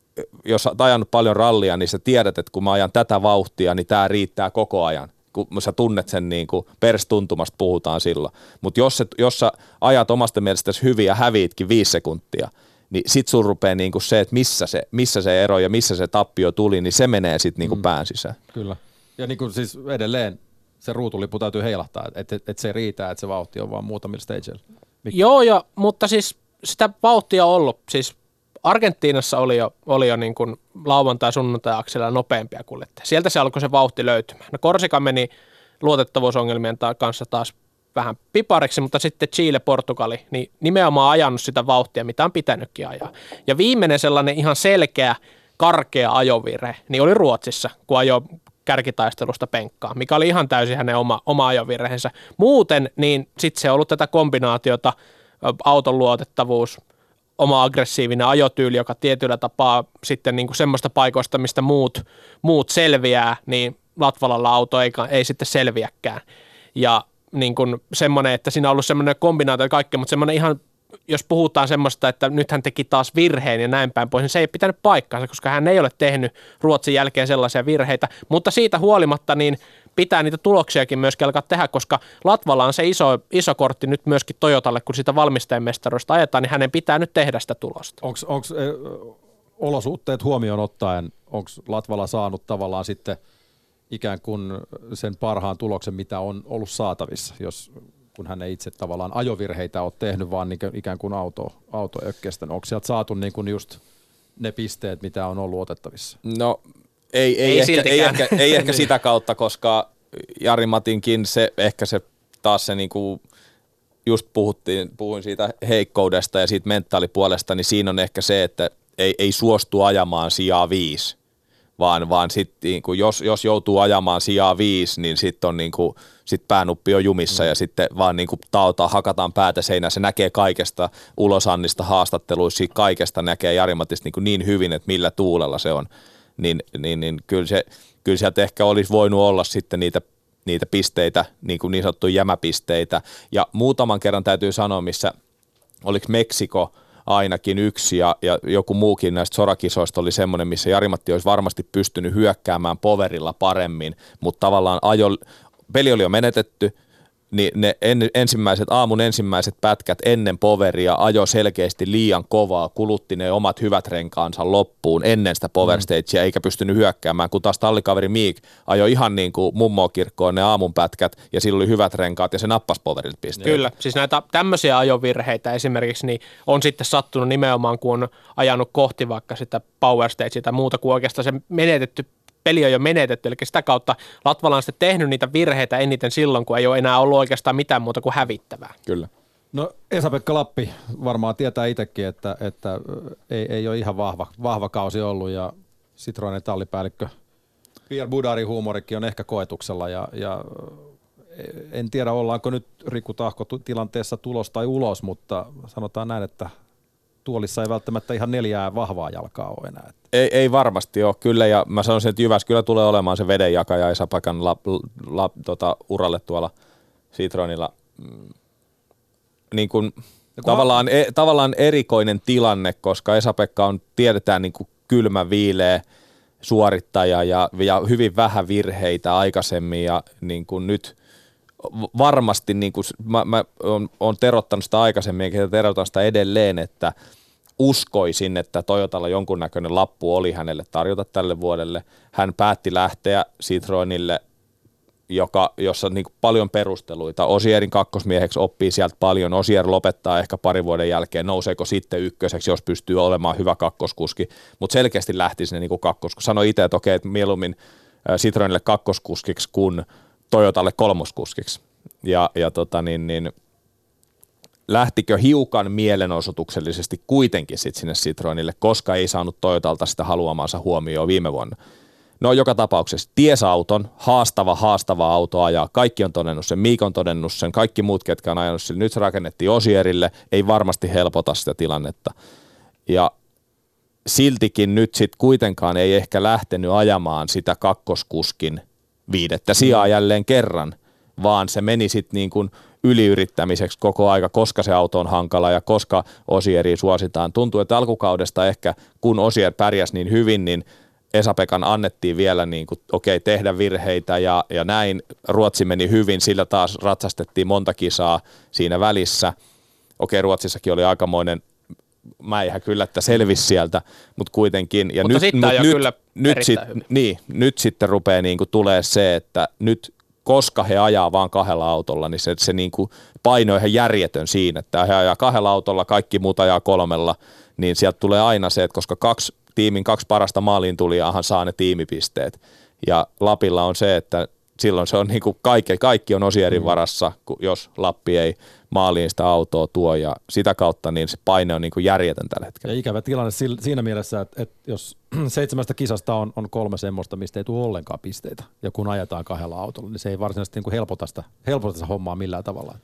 jos olet ajanut paljon rallia, niin sä tiedät, että kun mä ajan tätä vauhtia, niin tämä riittää koko ajan. Kun sä tunnet sen niin kuin perstuntumasta puhutaan silloin. Mutta jos, jos sä ajat omasta mielestäsi hyvin ja häviitkin viisi sekuntia, niin sit sun rupeaa niin kuin se, että missä se, missä se ero ja missä se tappio tuli, niin se menee sitten niin kuin mm. pään sisään. Kyllä. Ja niin kuin siis edelleen se ruutulipu täytyy heilahtaa, että et, et se riitä, että se vauhti on vaan muutamilla stageilla. Joo, ja, mutta siis sitä vauhtia on ollut. Siis Argentiinassa oli jo, oli jo niin kuin lauantai sunnuntai akselilla nopeampia kuljettajia. Sieltä se alkoi se vauhti löytymään. No Korsika meni luotettavuusongelmien kanssa taas vähän pipariksi, mutta sitten Chile, Portugali, niin nimenomaan ajanut sitä vauhtia, mitä on pitänytkin ajaa. Ja viimeinen sellainen ihan selkeä, karkea ajovire, niin oli Ruotsissa, kun ajoi kärkitaistelusta penkkaa, mikä oli ihan täysin hänen oma, oma ajovirheensä. Muuten, niin sitten se on ollut tätä kombinaatiota, auton luotettavuus, oma aggressiivinen ajotyyli, joka tietyllä tapaa sitten niin kuin semmoista paikoista, mistä muut, muut selviää, niin Latvalalla auto ei, ei sitten selviäkään. ja niin kuin semmoinen, että siinä on ollut semmoinen kombinaatio kaikkea, mutta semmoinen ihan jos puhutaan semmoista, että nyt hän teki taas virheen ja näin päin pois, niin se ei pitänyt paikkaansa, koska hän ei ole tehnyt Ruotsin jälkeen sellaisia virheitä. Mutta siitä huolimatta niin pitää niitä tuloksiakin myöskin alkaa tehdä, koska Latvalla on se iso, iso kortti nyt myöskin Toyotalle, kun sitä valmistajamestaruista ajetaan, niin hänen pitää nyt tehdä sitä tulosta. Onko olosuhteet huomioon ottaen, onko Latvala saanut tavallaan sitten ikään kuin sen parhaan tuloksen, mitä on ollut saatavissa, jos kun hän ei itse tavallaan ajovirheitä ole tehnyt, vaan niin ikään kuin auto, auto Onko sieltä saatu niin kuin just ne pisteet, mitä on ollut otettavissa? No ei, ei, ei, ehkä, ei, ehkä, ei ehkä (laughs) sitä kautta, koska Jari Matinkin se, ehkä se taas se niin kuin just puhuttiin, puhuin siitä heikkoudesta ja siitä mentaalipuolesta, niin siinä on ehkä se, että ei, ei suostu ajamaan sijaa viisi vaan, vaan sit, niin kuin jos, jos joutuu ajamaan sijaa viisi, niin sitten on niin kuin, sit päänuppi on jumissa mm. ja sitten vaan niin kuin hakataan päätä seinään. Se näkee kaikesta ulosannista haastatteluissa, kaikesta näkee Jarimatista niin, niin hyvin, että millä tuulella se on. Niin, niin, niin kyllä, se, kyllä sieltä ehkä olisi voinut olla sitten niitä niitä pisteitä, niin, kuin niin sanottuja jämäpisteitä. Ja muutaman kerran täytyy sanoa, missä oliko Meksiko – ainakin yksi ja, ja joku muukin näistä sorakisoista oli semmoinen, missä Jarimatti olisi varmasti pystynyt hyökkäämään poverilla paremmin, mutta tavallaan ajo, peli oli jo menetetty, niin ne en, ensimmäiset, aamun ensimmäiset pätkät ennen poveria ajo selkeästi liian kovaa, kulutti ne omat hyvät renkaansa loppuun ennen sitä power mm. stagea, eikä pystynyt hyökkäämään, kun taas tallikaveri Miik ajoi ihan niin kuin mummokirkkoon ne aamun pätkät, ja sillä oli hyvät renkaat, ja se nappasi poverilta pisteitä. Kyllä, siis näitä tämmöisiä ajovirheitä esimerkiksi, niin on sitten sattunut nimenomaan, kun on ajanut kohti vaikka sitä power stagea tai muuta kuin oikeastaan se menetetty peli on jo menetetty, eli sitä kautta Latvala on sitten tehnyt niitä virheitä eniten silloin, kun ei ole enää ollut oikeastaan mitään muuta kuin hävittävää. Kyllä. No Esa-Pekka Lappi varmaan tietää itsekin, että, että ei, ei ole ihan vahva, vahva kausi ollut ja Citroenin tallipäällikkö Pierre Budari huumorikin on ehkä koetuksella ja, ja en tiedä ollaanko nyt Riku Tahko tilanteessa tulos tai ulos, mutta sanotaan näin, että tuolissa ei välttämättä ihan neljää vahvaa jalkaa ole enää. Ei, ei varmasti ole, kyllä, ja mä sanoisin, että Jyväskylä tulee olemaan se vedenjakaja Esapakan la, la, tota, uralle tuolla Citronilla. Mm, niin kuin, tavallaan, e, tavallaan erikoinen tilanne, koska Esa-Pekka on, tiedetään niin kuin kylmä, viileä suorittaja ja, ja hyvin vähän virheitä aikaisemmin ja niin kuin nyt – varmasti, niin kuin, mä, mä oon, oon terottanut sitä aikaisemmin ja terotan sitä edelleen, että uskoisin, että Toyotalla jonkunnäköinen lappu oli hänelle tarjota tälle vuodelle. Hän päätti lähteä Citroenille, joka, jossa on niin paljon perusteluita. Osierin kakkosmieheksi oppii sieltä paljon. Osier lopettaa ehkä pari vuoden jälkeen. Nouseeko sitten ykköseksi, jos pystyy olemaan hyvä kakkoskuski. Mutta selkeästi lähti sinne niin kakkoskuski. Sanoi itse, että okei, että mieluummin Citroenille kakkoskuskiksi kuin Toyotalle kolmoskuskiksi. Ja, ja tota niin, niin, lähtikö hiukan mielenosoituksellisesti kuitenkin sit sinne Citroenille, koska ei saanut Toyotalta sitä haluamansa huomioon viime vuonna. No joka tapauksessa tiesauton, haastava, haastava auto ajaa. Kaikki on todennut sen, Miik on todennut sen, kaikki muut, ketkä on ajanut sille. Nyt rakennettiin Osierille, ei varmasti helpota sitä tilannetta. Ja siltikin nyt sitten kuitenkaan ei ehkä lähtenyt ajamaan sitä kakkoskuskin viidettä sijaa jälleen kerran, vaan se meni sitten niin kuin yliyrittämiseksi koko aika, koska se auto on hankala ja koska Osieri suositaan. Tuntuu, että alkukaudesta ehkä, kun Osier pärjäsi niin hyvin, niin Esapekan annettiin vielä niin kuin, okei, okay, tehdä virheitä ja, ja näin. Ruotsi meni hyvin, sillä taas ratsastettiin monta kisaa siinä välissä. Okei, okay, Ruotsissakin oli aikamoinen mäihä kyllä, että selvisi sieltä, mutta kuitenkin. Ja mutta nyt, mut nyt, kyllä nyt, sit, niin, nyt sitten rupeaa niin kuin tulee se, että nyt koska he ajaa vain kahdella autolla, niin se, se niin kuin paino on ihan järjetön siinä, että he ajaa kahdella autolla, kaikki muut ajaa kolmella, niin sieltä tulee aina se, että koska kaksi, tiimin kaksi parasta maaliin tulijaahan saa ne tiimipisteet. Ja Lapilla on se, että silloin se on niin kuin kaikki, kaikki on osierin mm. varassa, jos Lappi ei maaliin sitä autoa tuo ja sitä kautta niin se paine on niin kuin järjetön tällä hetkellä. Ja ikävä tilanne siinä mielessä, että, että jos (clears throat) seitsemästä kisasta on, on kolme semmoista, mistä ei tule ollenkaan pisteitä ja kun ajetaan kahdella autolla, niin se ei varsinaisesti niin kuin helpota, sitä, helpota sitä hommaa millään tavalla.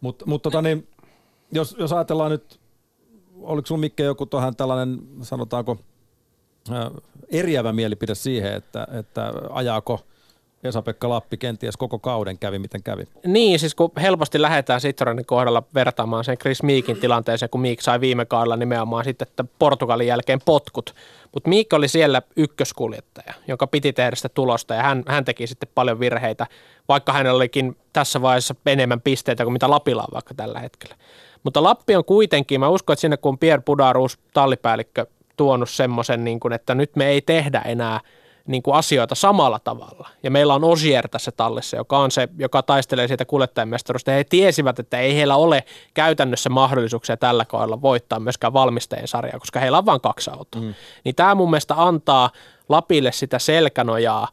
Mutta mut tota niin, jos, jos ajatellaan nyt, oliko sinulla Mikke joku tuohon tällainen, sanotaanko, eriävä mielipide siihen, että, että ajaako Esa-Pekka Lappi kenties koko kauden kävi, miten kävi? Niin, siis kun helposti lähdetään Citroenin kohdalla vertaamaan sen Chris Meekin tilanteeseen, kun Meek sai viime kaudella nimenomaan sitten että Portugalin jälkeen potkut. Mutta Meek oli siellä ykköskuljettaja, joka piti tehdä sitä tulosta ja hän, hän teki sitten paljon virheitä, vaikka hänellä olikin tässä vaiheessa enemmän pisteitä kuin mitä Lapilla on vaikka tällä hetkellä. Mutta Lappi on kuitenkin, mä uskon, että sinne kun Pierre Pudaruus, tallipäällikkö, tuonut semmoisen, niin että nyt me ei tehdä enää – niin kuin asioita samalla tavalla. Ja meillä on Osier tässä tallissa, joka on se, joka taistelee siitä kuljettajamestaruudesta. He tiesivät, että ei heillä ole käytännössä mahdollisuuksia tällä kaudella voittaa myöskään valmistajien sarjaa, koska heillä on vain kaksi autoa. Mm. Niin tämä mun mielestä antaa Lapille sitä selkänojaa,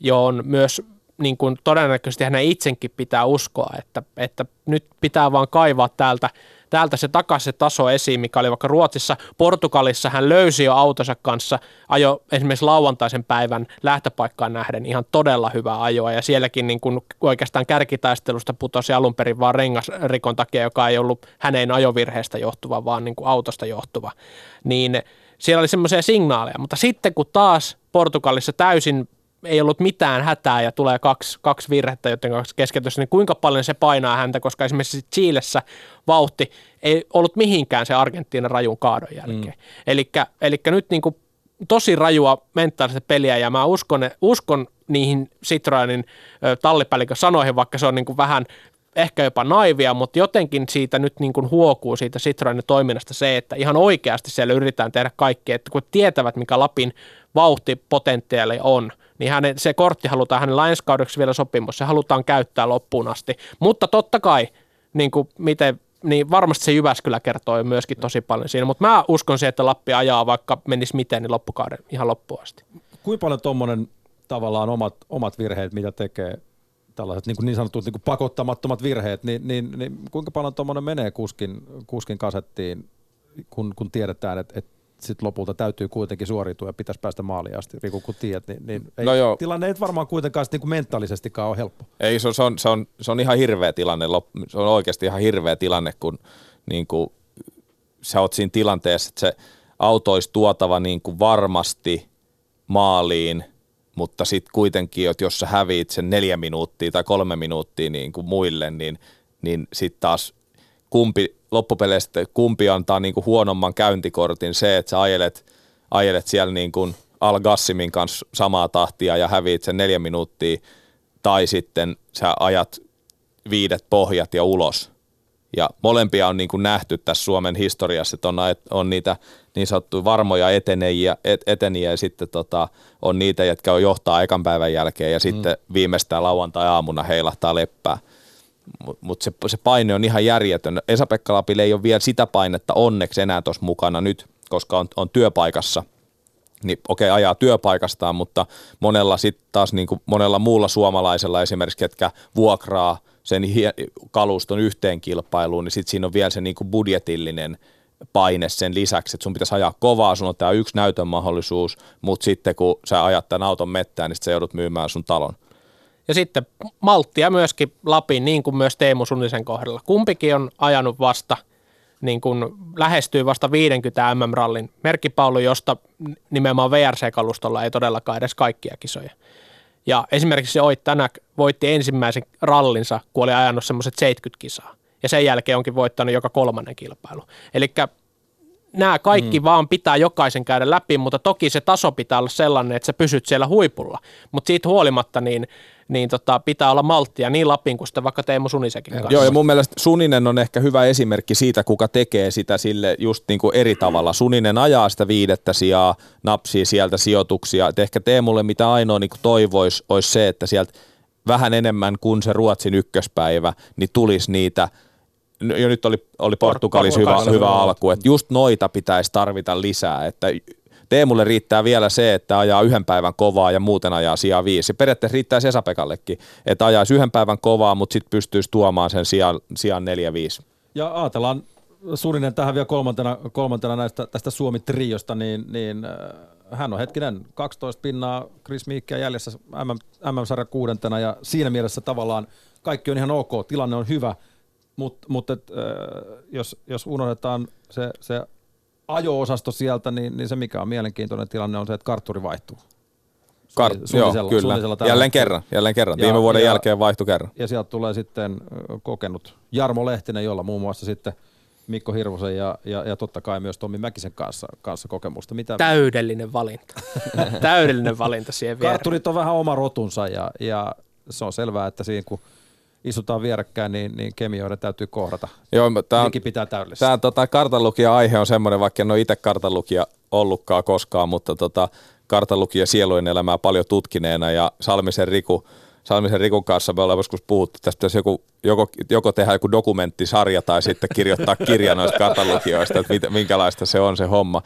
johon myös niin kuin todennäköisesti hänen itsenkin pitää uskoa, että, että nyt pitää vaan kaivaa täältä – täältä se takaisin se taso esiin, mikä oli vaikka Ruotsissa. Portugalissa hän löysi jo autonsa kanssa, ajo esimerkiksi lauantaisen päivän lähtöpaikkaan nähden ihan todella hyvää ajoa ja sielläkin niin kuin oikeastaan kärkitaistelusta putosi alun perin vaan rengasrikon takia, joka ei ollut hänen ajovirheestä johtuva, vaan niin kuin autosta johtuva. Niin siellä oli semmoisia signaaleja, mutta sitten kun taas Portugalissa täysin ei ollut mitään hätää ja tulee kaksi, kaksi virhettä, joten kaksi keskeytystä, niin kuinka paljon se painaa häntä, koska esimerkiksi Chiilessä vauhti ei ollut mihinkään se Argentiinan rajun kaadon jälkeen. Mm. Eli nyt niin kuin tosi rajua mentaalista peliä ja mä uskon, uskon niihin Citroenin tallipäällikön sanoihin, vaikka se on niin kuin vähän ehkä jopa naivia, mutta jotenkin siitä nyt niin kuin huokuu siitä Citroenin toiminnasta se, että ihan oikeasti siellä yritetään tehdä kaikkea, että kun tietävät, mikä Lapin vauhtipotentiaali on – niin hänen, se kortti halutaan hänellä ensi kaudeksi vielä sopimus, se halutaan käyttää loppuun asti. Mutta totta kai, niin kuin miten, niin varmasti se Jyväskylä kertoo myöskin tosi paljon siinä, mutta mä uskon siihen, että Lappi ajaa vaikka menisi miten, niin loppukauden ihan loppuun asti. Kuinka paljon tuommoinen tavallaan omat, omat virheet, mitä tekee tällaiset niin, kuin niin sanotut niin kuin pakottamattomat virheet, niin, niin, niin kuinka paljon tuommoinen menee kuskin, kuskin kasettiin, kun, kun tiedetään, että, että sit lopulta täytyy kuitenkin suoriutua ja pitäisi päästä maaliin asti, Riku, kun tiedät, niin, niin ei, no joo. tilanne ei varmaan kuitenkaan niin kuin mentaalisestikaan ole helppo. Ei, se on, se, on, se, on, se on ihan hirveä tilanne, se on oikeasti ihan hirveä tilanne, kun niin kuin, sä oot siinä tilanteessa, että se auto olisi tuotava niin kuin varmasti maaliin, mutta sitten kuitenkin, että jos sä häviit sen neljä minuuttia tai kolme minuuttia niin kuin muille, niin, niin sitten taas kumpi loppupeleistä kumpi antaa niin kuin huonomman käyntikortin, se, että sä ajelet, ajelet siellä niin kuin Al Gassimin kanssa samaa tahtia ja häviit sen neljä minuuttia, tai sitten sä ajat viidet pohjat ja ulos. Ja molempia on niin kuin nähty tässä Suomen historiassa, että on, on niitä niin sanottuja varmoja etenejä, et, eteniä ja sitten tota, on niitä, jotka on johtaa ekan päivän jälkeen ja mm. sitten viimeistään lauantai-aamuna heilahtaa leppää mutta mut se, se paine on ihan järjetön. Esa-Pekka Lapille ei ole vielä sitä painetta onneksi enää tuossa mukana nyt, koska on, on työpaikassa. Niin okei, okay, ajaa työpaikastaan, mutta monella sitten taas niin kuin monella muulla suomalaisella esimerkiksi, ketkä vuokraa sen kaluston yhteen kilpailuun, niin sitten siinä on vielä se niin kuin budjetillinen paine sen lisäksi, että sun pitäisi ajaa kovaa, sun on tämä yksi näytön mahdollisuus, mutta sitten kun sä ajat tämän auton mettään, niin sä joudut myymään sun talon. Ja sitten malttia myöskin Lapin, niin kuin myös Teemu Sunnisen kohdalla. Kumpikin on ajanut vasta, niin kuin lähestyy vasta 50 MM-rallin merkkipaulu, josta nimenomaan VRC-kalustolla ei todellakaan edes kaikkia kisoja. Ja esimerkiksi se Oit Tänäk voitti ensimmäisen rallinsa, kun oli ajanut semmoiset 70 kisaa. Ja sen jälkeen onkin voittanut joka kolmannen kilpailu. Eli nämä kaikki mm. vaan pitää jokaisen käydä läpi, mutta toki se taso pitää olla sellainen, että sä pysyt siellä huipulla. Mutta siitä huolimatta niin niin tota, pitää olla malttia niin Lapin kuin sitten vaikka Teemu Sunisekin kanssa. Joo, ja mun mielestä Suninen on ehkä hyvä esimerkki siitä, kuka tekee sitä sille just niin kuin eri tavalla. Suninen ajaa sitä viidettä sijaa, napsii sieltä sijoituksia. Et ehkä Teemulle mitä ainoa niin toivoisi, olisi se, että sieltä vähän enemmän kuin se Ruotsin ykköspäivä, niin tulisi niitä jo nyt oli, oli Portugalissa hyvä, hyvä alku, että just noita pitäisi tarvita lisää, että Teemulle riittää vielä se, että ajaa yhden päivän kovaa ja muuten ajaa sijaa viisi. Se periaatteessa riittää Sesapekallekin, että ajaisi yhden päivän kovaa, mutta sitten pystyisi tuomaan sen sijaan, sijaan neljä viisi. Ja ajatellaan Surinen tähän vielä kolmantena, kolmantena näistä, tästä Suomi-triosta, niin, niin äh, hän on hetkinen 12 pinnaa Chris Miikkiä jäljessä MM, MM-sarjan kuudentena ja siinä mielessä tavallaan kaikki on ihan ok, tilanne on hyvä, mutta mut, äh, jos, jos unohdetaan se, se ajo-osasto sieltä, niin, niin se mikä on mielenkiintoinen tilanne on se, että kartturi vaihtuu. Kar- joo, kyllä. Jälleen kerran, jälleen kerran. Ja, Viime vuoden ja, jälkeen vaihtui kerran. Ja sieltä tulee sitten kokenut Jarmo Lehtinen, jolla muun muassa sitten Mikko Hirvosen ja, ja, ja totta kai myös Tommi Mäkisen kanssa, kanssa kokemusta. Mitä... Täydellinen valinta. (laughs) Täydellinen valinta siihen viereen. Kartturit on vähän oma rotunsa ja, ja se on selvää, että siinä kun istutaan vierekkäin, niin, niin kemioiden täytyy kohdata. Joo, tämä on, pitää täydellisesti. Tämä tota, kartanlukija-aihe on semmoinen, vaikka en ole itse kartanlukija ollutkaan koskaan, mutta tota, kartanlukija sielujen elämää paljon tutkineena ja Salmisen Riku, Salmisen Rikun kanssa me ollaan joskus puhuttu, että tästä joku, joko, joko tehdä joku dokumenttisarja tai sitten kirjoittaa kirja noista kartanlukijoista, että mit, minkälaista se on se homma.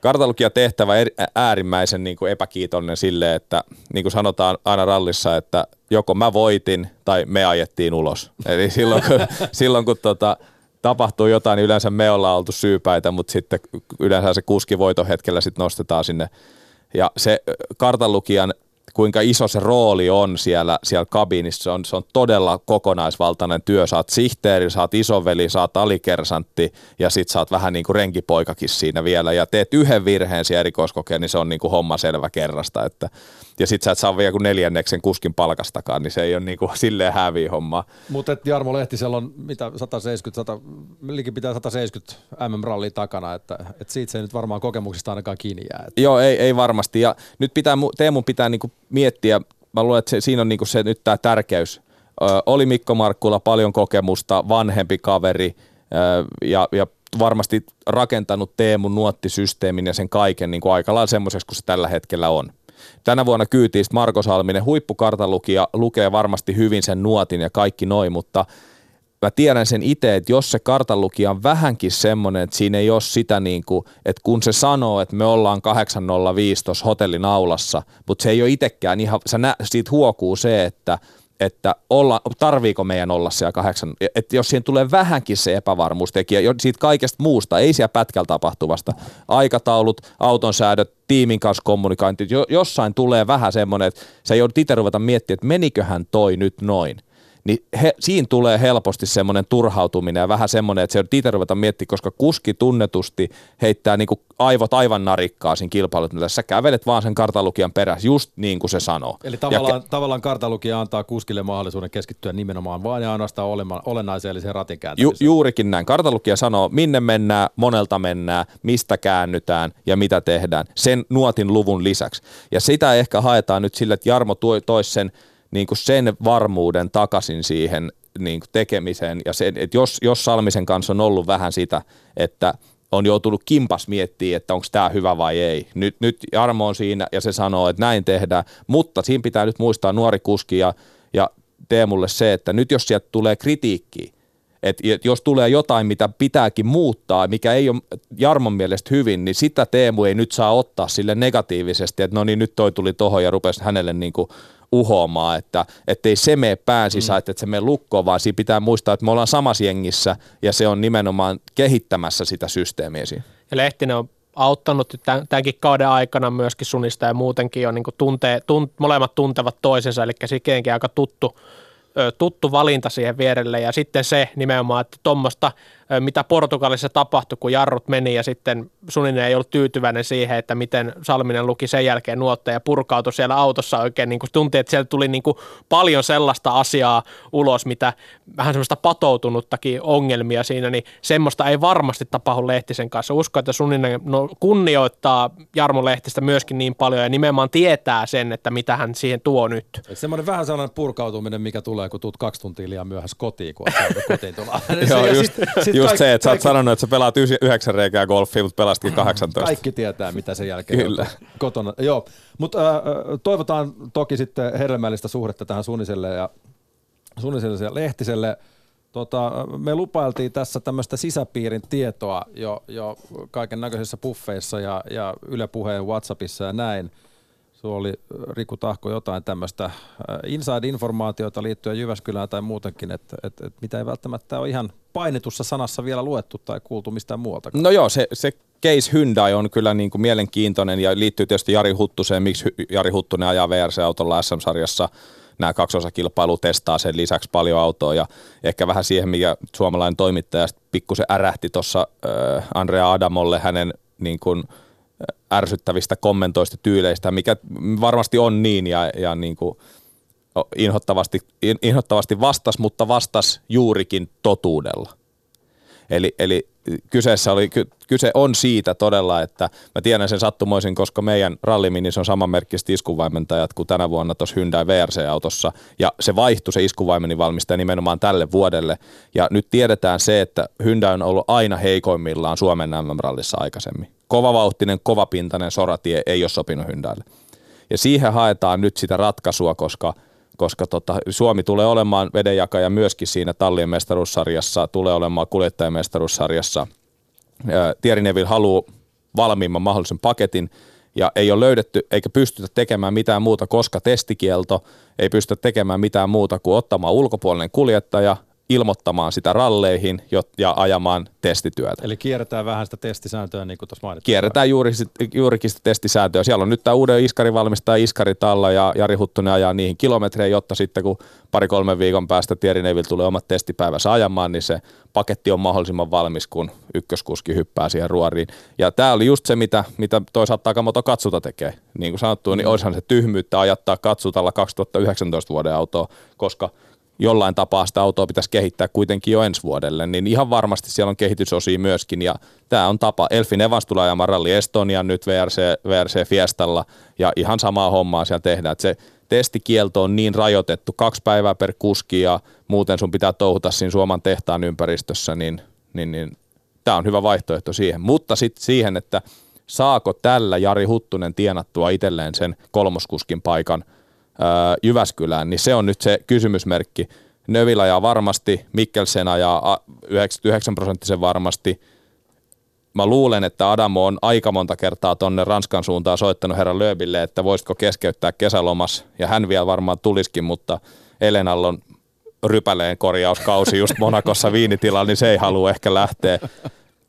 Kartalukija tehtävä äärimmäisen niin kuin epäkiitollinen sille, että niin kuin sanotaan aina rallissa, että joko mä voitin tai me ajettiin ulos. Eli (laughs) silloin kun, silloin, kun tota, tapahtuu jotain, niin yleensä me ollaan oltu syypäitä, mutta sitten yleensä se kuski voiton hetkellä sitten nostetaan sinne. Ja se kartanlukijan kuinka iso se rooli on siellä, siellä kabinissa. Se on, se on todella kokonaisvaltainen työ. Saat sihteeri, saat isoveli, saat alikersantti ja sit saat vähän niin kuin renkipoikakin siinä vielä. Ja teet yhden virheen siellä erikoiskokeen, niin se on niin kuin homma selvä kerrasta. Että, ja sit sä et saa vielä kuin neljänneksen kuskin palkastakaan, niin se ei ole niin kuin silleen häviä homma. Mutta Jarmo Lehtisellä on mitä 170, 100, pitää 170 MM-rallia takana, että, että siitä se ei nyt varmaan kokemuksista ainakaan kiinni jää. Että. Joo, ei, ei varmasti. Ja nyt pitää, Teemun pitää niin kuin miettiä, mä luulen, että se, siinä on niinku se nyt tämä tärkeys. Ö, oli Mikko Markkula paljon kokemusta, vanhempi kaveri ö, ja, ja varmasti rakentanut Teemun nuottisysteemin ja sen kaiken niin kuin aika lailla semmoiseksi kuin se tällä hetkellä on. Tänä vuonna kyytiistä Marko Salminen, huippukartalukija, lukee varmasti hyvin sen nuotin ja kaikki noin, mutta – mä tiedän sen itse, että jos se kartanlukija on vähänkin semmoinen, että siinä ei ole sitä niin kuin, että kun se sanoo, että me ollaan 805 tuossa hotellin aulassa, mutta se ei ole itsekään ihan, sä nä, siitä huokuu se, että että olla, tarviiko meidän olla siellä kahdeksan, että jos siihen tulee vähänkin se epävarmuustekijä, siitä kaikesta muusta, ei siellä pätkällä tapahtuvasta, aikataulut, auton säädöt, tiimin kanssa kommunikointi, jossain tulee vähän semmoinen, että sä joudut itse ruveta miettimään, että meniköhän toi nyt noin niin he, siinä tulee helposti semmoinen turhautuminen ja vähän semmoinen, että se on itse ruveta miettimään, koska kuski tunnetusti heittää niin kuin aivot aivan narikkaa siinä kilpailut, että sä kävelet vaan sen kartalukijan perässä, just niin kuin se sanoo. Eli tavallaan, ke- tavallaan kartalukija antaa kuskille mahdollisuuden keskittyä nimenomaan vain ja ainoastaan olema, olennaiseen eli sen ratin Ju, juurikin näin. Kartalukija sanoo, minne mennään, monelta mennään, mistä käännytään ja mitä tehdään, sen nuotin luvun lisäksi. Ja sitä ehkä haetaan nyt sille, että Jarmo toisi sen niin kuin sen varmuuden takaisin siihen niin kuin tekemiseen. Ja se, että jos, jos Salmisen kanssa on ollut vähän sitä, että on joutunut kimpas miettiä, että onko tämä hyvä vai ei. Nyt, nyt Jarmo on siinä ja se sanoo, että näin tehdään, mutta siinä pitää nyt muistaa nuori kuski ja, ja Teemulle se, että nyt jos sieltä tulee kritiikkiä, että jos tulee jotain, mitä pitääkin muuttaa, mikä ei ole Jarmon mielestä hyvin, niin sitä Teemu ei nyt saa ottaa sille negatiivisesti, että no niin nyt toi tuli tohon ja rupesi hänelle niin kuin uhoamaan, että ettei se mene pään sisään, mm. että se mene lukkoon, vaan siinä pitää muistaa, että me ollaan samassa jengissä ja se on nimenomaan kehittämässä sitä systeemiä siinä. Ja Lehtinen on auttanut tämänkin kauden aikana myöskin sunista ja muutenkin on niin tuntee, tunt, molemmat tuntevat toisensa, eli sikenkin aika tuttu, tuttu valinta siihen vierelle ja sitten se nimenomaan, että tuommoista – mitä Portugalissa tapahtui, kun jarrut meni ja sitten Suninen ei ollut tyytyväinen siihen, että miten Salminen luki sen jälkeen nuotteja ja purkautui siellä autossa oikein, niin kuin tunti, että sieltä tuli niin kuin paljon sellaista asiaa ulos, mitä vähän semmoista patoutunuttakin ongelmia siinä, niin semmoista ei varmasti tapahdu Lehtisen kanssa. Uskon, että Suninen no, kunnioittaa Jarmo Lehtistä myöskin niin paljon ja nimenomaan tietää sen, että mitä hän siihen tuo nyt. Semmoinen vähän sellainen purkautuminen, mikä tulee, kun tuut kaksi tuntia liian myöhässä kotiin, kun (laughs) kotiin tulla. Joo, just, sit, sit just kaikki, se, että kaikki, sä oot sanonut, että sä pelaat yhdeksän reikää golfia, mutta pelastkin 18. Kaikki tietää, mitä sen jälkeen Kyllä. kotona. Joo, mutta äh, toivotaan toki sitten hedelmällistä suhdetta tähän Suniselle ja, Suniselle ja Lehtiselle. Tota, me lupailtiin tässä tämmöistä sisäpiirin tietoa jo, jo kaiken näköisissä puffeissa ja, ja Yle Puheen Whatsappissa ja näin – Sulla oli Riku Tahko jotain tämmöistä äh, inside-informaatiota liittyen Jyväskylään tai muutenkin, että, että, että mitä ei välttämättä ole ihan painetussa sanassa vielä luettu tai kuultu mistään muualta. No joo, se, se case Hyundai on kyllä niin kuin mielenkiintoinen ja liittyy tietysti Jari Huttuseen, miksi Jari Huttunen ajaa VRC-autolla SM-sarjassa nämä kaksosa-kilpailu testaa sen lisäksi paljon autoa ja ehkä vähän siihen, mikä suomalainen toimittaja pikkusen ärähti tuossa äh, Andrea Adamolle hänen niin kuin, ärsyttävistä kommentoista tyyleistä, mikä varmasti on niin ja, ja niin kuin inhottavasti, inhottavasti vastas, mutta vastas juurikin totuudella. Eli, eli kyseessä oli, kyse on siitä todella, että mä tiedän sen sattumoisin, koska meidän ralliminis on samanmerkkiset iskuvaimentajat kuin tänä vuonna tuossa Hyundai VRC-autossa, ja se vaihtui se iskuvaimenin valmistaja nimenomaan tälle vuodelle, ja nyt tiedetään se, että Hyundai on ollut aina heikoimmillaan Suomen MM-rallissa aikaisemmin. Kovavauhtinen, kovapintainen soratie ei ole sopinut Hyundaille. Ja siihen haetaan nyt sitä ratkaisua, koska – koska tota, Suomi tulee olemaan vedenjakaja myöskin siinä tallien mestaruussarjassa, tulee olemaan kuljettajamestaruussarjassa. Thierry Neville haluaa valmiimman mahdollisen paketin ja ei ole löydetty eikä pystytä tekemään mitään muuta, koska testikielto ei pystytä tekemään mitään muuta kuin ottamaan ulkopuolinen kuljettaja, ilmoittamaan sitä ralleihin ja ajamaan testityötä. Eli kierretään vähän sitä testisääntöä, niin kuin tuossa mainitsin. Kierretään juuri, juurikin sitä testisääntöä. Siellä on nyt tämä uuden Iskari valmistaja Iskari Talla ja Jari Huttunen ajaa niihin kilometrejä, jotta sitten kun pari-kolmen viikon päästä Thierry Neville tulee omat testipäivänsä ajamaan, niin se paketti on mahdollisimman valmis, kun ykköskuski hyppää siihen ruoriin. Ja tämä oli just se, mitä, mitä toisaalta Takamoto Katsuta tekee. Niin kuin sanottu, niin olisihan se tyhmyyttä ajattaa Katsutalla 2019 vuoden autoa, koska – jollain tapaa sitä autoa pitäisi kehittää kuitenkin jo ensi vuodelle, niin ihan varmasti siellä on kehitysosia myöskin, ja tämä on tapa. Elfin Evans tulee ajamaan Rally Estonia nyt VRC, VRC Fiestalla, ja ihan samaa hommaa siellä tehdään, että se testikielto on niin rajoitettu, kaksi päivää per kuski, ja muuten sun pitää touhuta siinä Suomen tehtaan ympäristössä, niin, niin, niin tämä on hyvä vaihtoehto siihen. Mutta sitten siihen, että saako tällä Jari Huttunen tienattua itselleen sen kolmoskuskin paikan – Jyväskylään, niin se on nyt se kysymysmerkki. Növil ajaa varmasti, Mikkelsen ajaa 99 prosenttisen varmasti. Mä luulen, että Adamo on aika monta kertaa tonne Ranskan suuntaan soittanut herra Lööbille, että voisitko keskeyttää kesälomas, ja hän vielä varmaan tuliskin, mutta Elenallon rypäleen korjauskausi just Monakossa viinitilalla, niin se ei halua ehkä lähteä.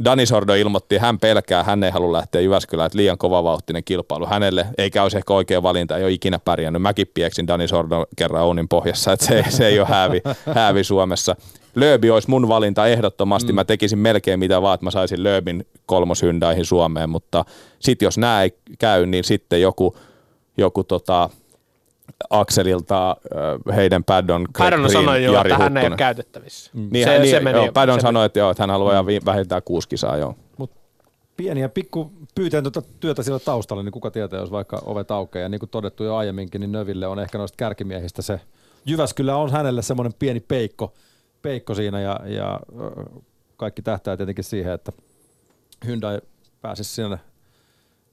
Dani Sordo ilmoitti, että hän pelkää, hän ei halua lähteä Jyväskylään, että liian vauhtinen kilpailu hänelle, eikä olisi ehkä oikea valinta, ei ole ikinä pärjännyt. Mäkin pieksin Dani Sordo kerran Ounin pohjassa, että se, se ei ole häävi, (laughs) häävi Suomessa. Lööbi olisi mun valinta ehdottomasti, mm. mä tekisin melkein mitä vaan, että mä saisin Lööbin kolmosyndäihin Suomeen, mutta sitten jos nämä ei käy, niin sitten joku, joku tota, Akselilta heidän Paddon Paddon sanoi jo, että hän ei ole käytettävissä. Mm. Niin, se, niin, se meni joo, Paddon sanoi, että, joo, että hän haluaa mm. vähintään kuusi kisaa. Joo. Mut pieniä pikku pyyteen tuota työtä sillä taustalla, niin kuka tietää, jos vaikka ovet aukeaa. Ja niin kuin todettu jo aiemminkin, niin Növille on ehkä noista kärkimiehistä se Jyväskylä on hänelle semmoinen pieni peikko, peikko siinä ja, ja kaikki tähtää tietenkin siihen, että Hyundai pääsisi sinne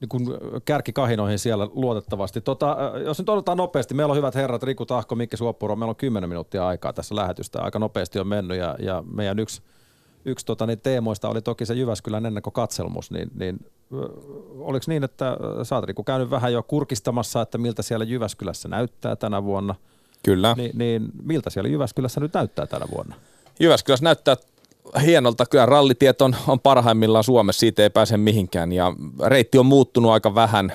niin kuin kärkikahinoihin siellä luotettavasti. Tota, jos nyt odotetaan nopeasti, meillä on hyvät herrat, Riku Tahko, Mikki Suoppuro, meillä on 10 minuuttia aikaa tässä lähetystä, aika nopeasti on mennyt ja, ja meidän yksi, yksi tota, niin teemoista oli toki se Jyväskylän ennakokatselmus, niin, niin oliko niin, että sä oot Riku käynyt vähän jo kurkistamassa, että miltä siellä Jyväskylässä näyttää tänä vuonna? Kyllä. Ni, niin miltä siellä Jyväskylässä nyt näyttää tänä vuonna? Jyväskylässä näyttää hienolta. Kyllä rallitiet on, on parhaimmillaan Suomessa, siitä ei pääse mihinkään. Ja reitti on muuttunut aika vähän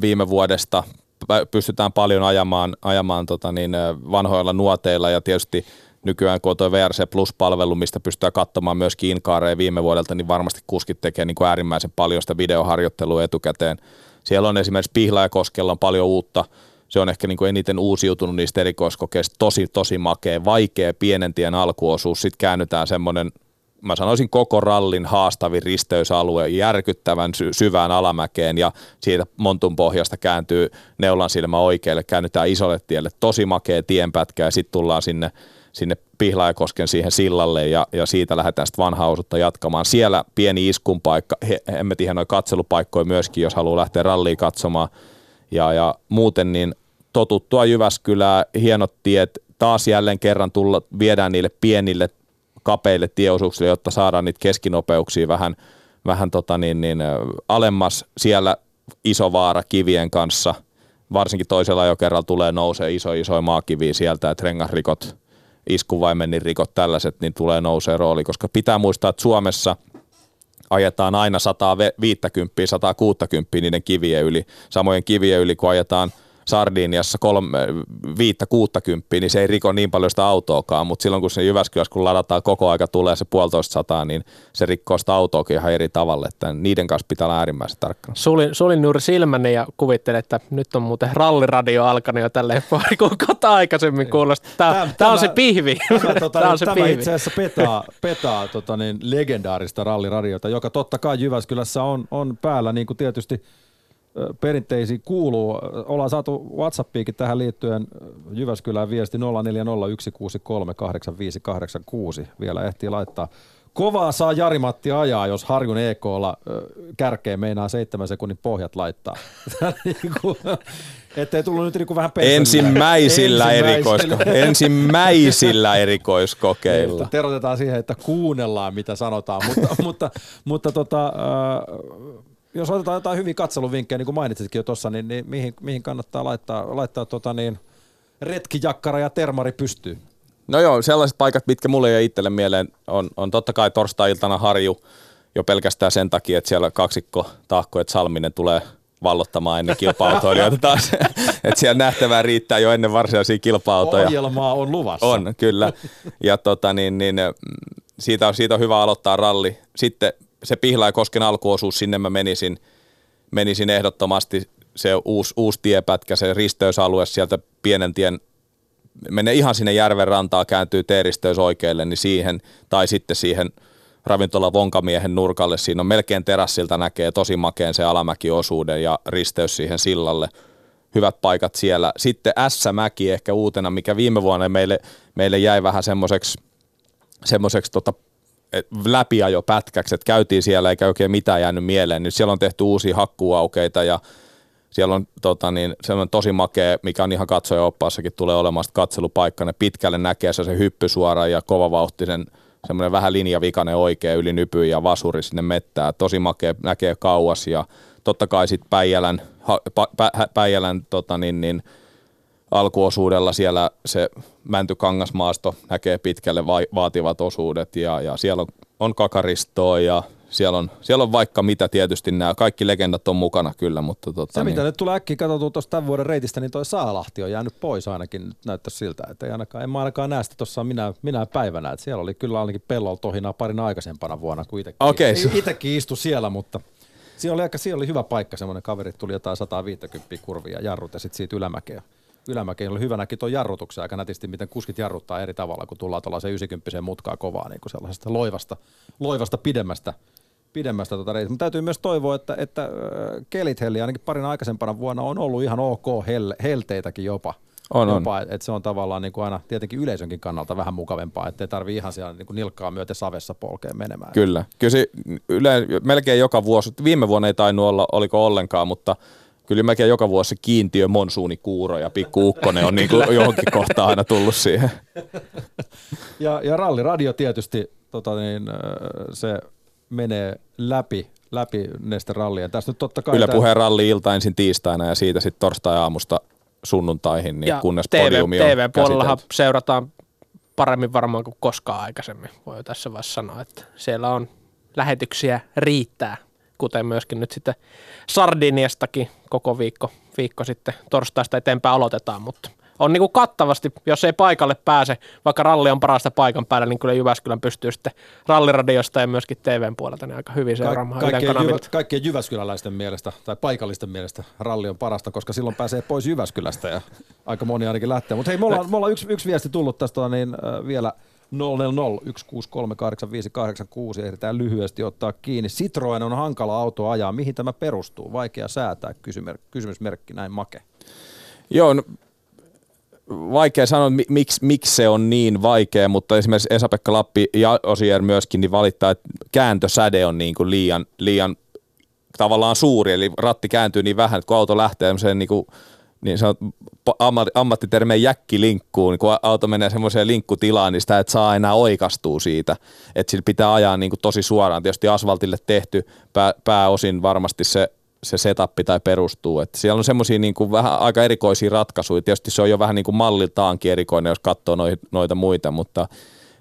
viime vuodesta. Pystytään paljon ajamaan, ajamaan tota niin, vanhoilla nuoteilla ja tietysti nykyään kun on tuo VRC Plus-palvelu, mistä pystytään katsomaan myös kiinkaareja viime vuodelta, niin varmasti kuskit tekee niin kuin äärimmäisen paljon sitä videoharjoittelua etukäteen. Siellä on esimerkiksi Pihlajakoskella on paljon uutta, se on ehkä niin kuin eniten uusiutunut niistä erikoiskokeista, tosi tosi makea, vaikea pienen tien alkuosuus, sitten käännytään semmoinen mä sanoisin koko rallin haastavin risteysalue järkyttävän sy- syvään alamäkeen ja siitä Montun pohjasta kääntyy neulan silmä oikealle, käännytään isolle tielle, tosi makea tienpätkä ja sitten tullaan sinne, sinne Pihlaajakosken siihen sillalle ja, ja siitä lähdetään sitten vanhaa osuutta jatkamaan. Siellä pieni iskun paikka, emme tiedä noin katselupaikkoja myöskin, jos haluaa lähteä ralliin katsomaan. Ja, ja muuten niin totuttua Jyväskylää, hienot tiet, taas jälleen kerran tulla, viedään niille pienille kapeille tieosuuksille, jotta saadaan niitä keskinopeuksia vähän, vähän tota niin, niin, alemmas. Siellä iso vaara kivien kanssa, varsinkin toisella jo kerralla tulee nousee iso iso maakivi sieltä, että rengasrikot, iskuvaimennin rikot, tällaiset, niin tulee nousee rooli, koska pitää muistaa, että Suomessa ajetaan aina 150, 160 niiden kivien yli, samojen kivien yli, kun ajetaan – Sardiniassa kolme, viittä, kuutta kymppiä, niin se ei riko niin paljon sitä autoakaan, mutta silloin kun se Jyväskylässä, kun ladataan koko aika tulee se puolitoista sataa, niin se rikkoo sitä autoakin ihan eri tavalla, että niiden kanssa pitää olla äärimmäisen tarkkana. Sulin, sulin juuri silmäni ja kuvittelin, että nyt on muuten ralliradio alkanut jo tälleen (laughs) pari kuukautta aikaisemmin kuulosta. Tämä, tämä, tämä, on se pihvi. (laughs) Tämä, tota, tämä, on se tämä pihvi. itse asiassa petaa, petaa tota niin, legendaarista ralliradiota, joka totta kai Jyväskylässä on, on päällä, niin kuin tietysti perinteisiin kuuluu. Ollaan saatu WhatsAppiikin tähän liittyen Jyväskylään viesti 0401638586. Vielä ehtii laittaa. Kovaa saa Jari-Matti ajaa, jos Harjun EKlla kärkeen meinaa seitsemän sekunnin pohjat laittaa. (laughs) Niinku, ettei tullut nyt niinku vähän Ensimmäisillä, erikoisko, (laughs) ensimmäisillä erikoiskokeilla. Niin, terotetaan siihen, että kuunnellaan mitä sanotaan, mutta, (laughs) mutta, mutta tota, äh, jos otetaan jotain hyviä katseluvinkkejä, niin kuin mainitsitkin jo tuossa, niin, niin mihin, mihin, kannattaa laittaa, laittaa tota niin, retkijakkara ja termari pystyy? No joo, sellaiset paikat, mitkä mulle ja itselle mieleen, on, on totta kai torstai-iltana Harju jo pelkästään sen takia, että siellä kaksikko Tahko, että Salminen tulee vallottamaan ennen kilpa-autoilijoita taas. (laughs) että siellä nähtävää riittää jo ennen varsinaisia kilpa-autoja. Ohjelmaa on luvassa. On, kyllä. Ja tota, niin, niin, siitä, on, siitä on hyvä aloittaa ralli. Sitten se Pihla ja Kosken alkuosuus, sinne mä menisin, menisin ehdottomasti se uusi, uusi tiepätkä, se risteysalue sieltä pienen tien, menee ihan sinne järven rantaa, kääntyy teeristeys oikealle, niin siihen, tai sitten siihen ravintola Vonkamiehen nurkalle, siinä on melkein terassilta näkee tosi makeen se alamäkiosuuden ja risteys siihen sillalle. Hyvät paikat siellä. Sitten S-mäki ehkä uutena, mikä viime vuonna meille, meille jäi vähän semmoiseksi semmoiseksi tota läpiajo pätkäksi, että käytiin siellä eikä oikein mitään jäänyt mieleen. Nyt siellä on tehty uusia hakkuaukeita ja siellä on tota, niin, semmoinen tosi makea, mikä on ihan katsoja oppaassakin tulee olemaan katselupaikka. Ne pitkälle näkee se, se hyppy suora ja kovavauhtisen semmoinen vähän linjavikainen oikea yli nypy ja vasuri sinne mettää. Tosi makea, näkee kauas ja totta kai sitten Päijälän, Päijälän tota, niin, niin, alkuosuudella siellä se Mäntykangasmaasto näkee pitkälle va- vaativat osuudet ja, ja siellä on, on kakaristoa ja siellä on, siellä on vaikka mitä tietysti nämä, kaikki legendat on mukana kyllä, mutta tota, Se niin. mitä nyt tulee äkkiä katsottua tuosta tämän vuoden reitistä, niin toi Saalahti on jäänyt pois ainakin, näyttää siltä, että ei ainakaan, en mä ainakaan näe sitä tuossa minä, minä päivänä, että siellä oli kyllä ainakin pellolla tohinaa parina aikaisempana vuonna, kuin itsekin, okay. itsekin istu siellä, mutta siellä oli, aika, siellä oli hyvä paikka, semmoinen kaveri tuli jotain 150 kurvia jarrut ja sitten siitä ylämäkeä ylämäkeen oli hyvä näki tuon jarrutuksen aika nätisti, miten kuskit jarruttaa eri tavalla, kun tullaan tuollaiseen 90 mutkaa kovaa niin kuin sellaisesta loivasta, loivasta pidemmästä, pidemmästä reitistä. Mutta täytyy myös toivoa, että, että kelit helli ainakin parin aikaisempana vuonna on ollut ihan ok hel, helteitäkin jopa. On, jopa, on. Että se on tavallaan niin kuin aina tietenkin yleisönkin kannalta vähän mukavempaa, ettei tarvi ihan siellä niin kuin nilkkaa myöten savessa polkeen menemään. Kyllä. Kyllä se yle, melkein joka vuosi, viime vuonna ei tainnut olla, oliko ollenkaan, mutta – kyllä mäkin joka vuosi kiintiö monsuunikuuro ja pikku ukkonen on niin kuin johonkin kohtaan aina tullut siihen. Ja, ja ralliradio tietysti, tota niin, se menee läpi, läpi Neste rallien. Tässä nyt totta kai Yle puheen ralli ilta ensin tiistaina ja siitä sitten torstai-aamusta sunnuntaihin, niin ja kunnes TV, podiumi on TV-puolellahan seurataan paremmin varmaan kuin koskaan aikaisemmin, voi tässä vaiheessa sanoa, että siellä on lähetyksiä riittää kuten myöskin nyt sitten Sardiniastakin koko viikko, viikko sitten torstaista eteenpäin aloitetaan, mutta on niin kuin kattavasti, jos ei paikalle pääse, vaikka ralli on parasta paikan päällä, niin kyllä Jyväskylän pystyy sitten ralliradiosta ja myöskin TVn puolelta niin aika hyvin seuraamaan Ka- kaikkien, jyvä, kaikkien Jyväskyläläisten mielestä tai paikallisten mielestä ralli on parasta, koska silloin pääsee pois Jyväskylästä ja aika moni ainakin lähtee. Mutta hei, me ollaan, me ollaan yksi, yksi viesti tullut tästä niin, äh, vielä – 000 ehditään lyhyesti ottaa kiinni. Citroen on hankala auto ajaa. Mihin tämä perustuu? Vaikea säätää, kysymysmerkki näin make. Joo, no, vaikea sanoa, miksi, miksi se on niin vaikea, mutta esimerkiksi Esa-Pekka Lappi ja Osier myöskin niin valittaa, että kääntösäde on niin kuin liian, liian tavallaan suuri, eli ratti kääntyy niin vähän, että kun auto lähtee niin kuin niin se on ammattitermeen jäkkilinkkuun, niin kun auto menee semmoiseen linkkutilaan, niin sitä et saa enää oikastua siitä, että sillä pitää ajaa niin kuin tosi suoraan. Tietysti asfaltille tehty pää, pääosin varmasti se, se setup tai perustuu. että siellä on semmoisia niin kuin vähän aika erikoisia ratkaisuja. Tietysti se on jo vähän niin kuin malliltaankin erikoinen, jos katsoo noita muita, mutta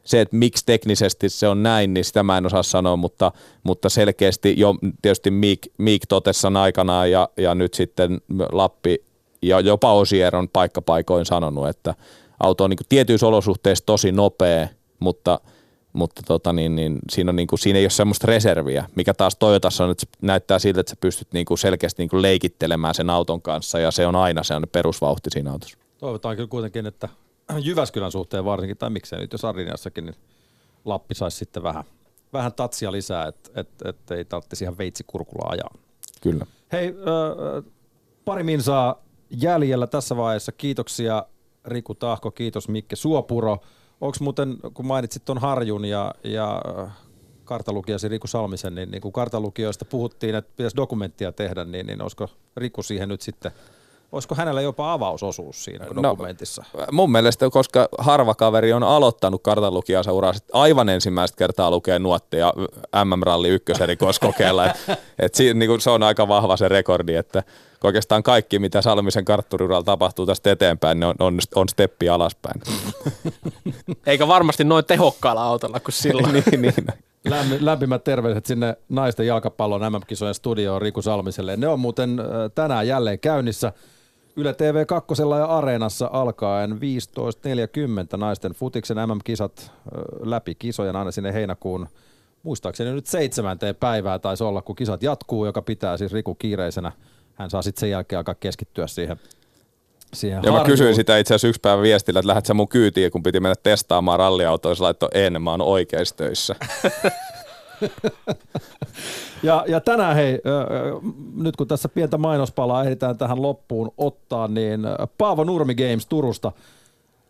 se, että miksi teknisesti se on näin, niin sitä mä en osaa sanoa, mutta, mutta selkeästi jo tietysti Miik, Miik totesi aikanaan ja, ja nyt sitten Lappi ja jopa Osier on paikkapaikoin sanonut, että auto on niin kuin tietyissä olosuhteissa tosi nopea, mutta, mutta tota niin, niin, siinä, on niin kuin, siinä ei ole semmoista reserviä, mikä taas Toyotassa on, että näyttää siltä, että sä pystyt niin kuin selkeästi niin kuin leikittelemään sen auton kanssa ja se on aina se on perusvauhti siinä autossa. Toivotaan kyllä kuitenkin, että Jyväskylän suhteen varsinkin, tai miksei nyt jos Ariniassakin, niin Lappi saisi sitten vähän, vähän tatsia lisää, että et, et ei tarvitsisi ihan veitsikurkulla ajaa. Kyllä. Hei, äh, pari minsaa jäljellä tässä vaiheessa. Kiitoksia Riku Tahko, kiitos Mikke Suopuro. Onko muuten, kun mainitsit tuon Harjun ja, ja kartalukijasi Riku Salmisen, niin, niin kun kartalukijoista puhuttiin, että pitäisi dokumenttia tehdä, niin, niin olisiko Riku siihen nyt sitten Olisiko hänellä jopa avausosuus siinä no, dokumentissa? Mun mielestä, koska harva kaveri on aloittanut kartanlukijansa uraa aivan ensimmäistä kertaa lukee nuotteja MM-ralli ykköserikoskokeella. et, et si, niin se on aika vahva se rekordi, että oikeastaan kaikki, mitä Salmisen kartturiuralla tapahtuu tästä eteenpäin, niin on, on, on steppi alaspäin. (laughs) Eikä varmasti noin tehokkaalla autolla kuin silloin. (laughs) niin, niin. lämpimät terveiset sinne naisten jalkapallon MM-kisojen studioon Riku Salmiselle. Ne on muuten tänään jälleen käynnissä. Yle TV 2 ja Areenassa alkaen 15.40 naisten futiksen MM-kisat läpi kisojen aina sinne heinäkuun muistaakseni nyt seitsemänteen päivää taisi olla, kun kisat jatkuu, joka pitää siis Riku kiireisenä. Hän saa sitten sen jälkeen alkaa keskittyä siihen siihen Ja mä kysyin sitä itse asiassa yksi päivä viestillä, että lähdet sä mun kyytiin, kun piti mennä testaamaan ralliautoa, se laittoi en, mä oon oikeissa töissä. (laughs) ja, ja tänään hei, nyt kun tässä pientä mainospalaa ehditään tähän loppuun ottaa, niin Paavo Nurmi Games Turusta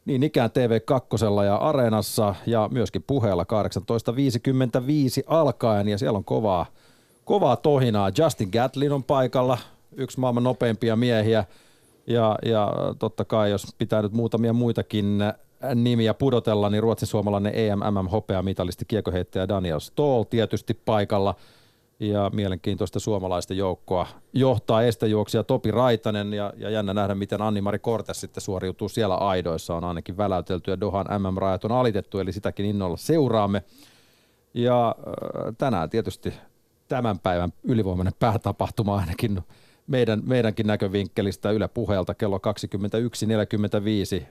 niin ikään TV2 ja Areenassa ja myöskin puheella 18.55 alkaen ja siellä on kovaa, kovaa tohinaa. Justin Gatlin on paikalla, yksi maailman nopeimpia miehiä ja, ja totta kai jos pitää nyt muutamia muitakin nimiä pudotella, niin ruotsin suomalainen EMMM hopeamitalisti kiekoheittäjä Daniel Stoll tietysti paikalla ja mielenkiintoista suomalaista joukkoa johtaa estejuoksija Topi Raitanen ja, ja jännä nähdä, miten Anni-Mari Kortes sitten suoriutuu siellä aidoissa. On ainakin väläytelty ja Dohan MM-rajat on alitettu, eli sitäkin innolla seuraamme. Ja tänään tietysti tämän päivän ylivoimainen päätapahtuma ainakin meidän, meidänkin näkövinkkelistä Yle puheelta kello 21.45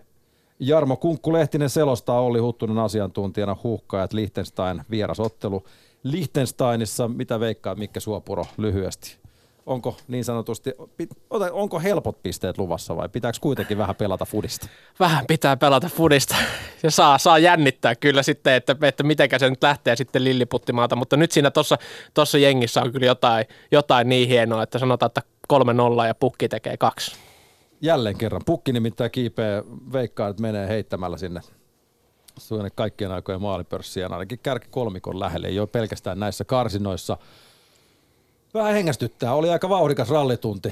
Jarmo Kunkku-Lehtinen selostaa Olli Huttunen asiantuntijana huuhkajat Liechtenstein vierasottelu. Liechtensteinissa, mitä veikkaa Mikke Suopuro lyhyesti? Onko niin sanotusti, onko helpot pisteet luvassa vai pitääkö kuitenkin vähän pelata fudista? Vähän pitää pelata fudista ja saa, saa jännittää kyllä sitten, että, että mitenkä se nyt lähtee sitten lilliputtimaalta, mutta nyt siinä tuossa jengissä on kyllä jotain, jotain niin hienoa, että sanotaan, että 3-0 ja pukki tekee kaksi jälleen kerran. Pukki nimittäin kiipeä, veikkaa, että menee heittämällä sinne suunne kaikkien aikojen maalipörssiin, ainakin kärki kolmikon lähelle, ei ole pelkästään näissä karsinoissa. Vähän hengästyttää, oli aika vauhdikas rallitunti.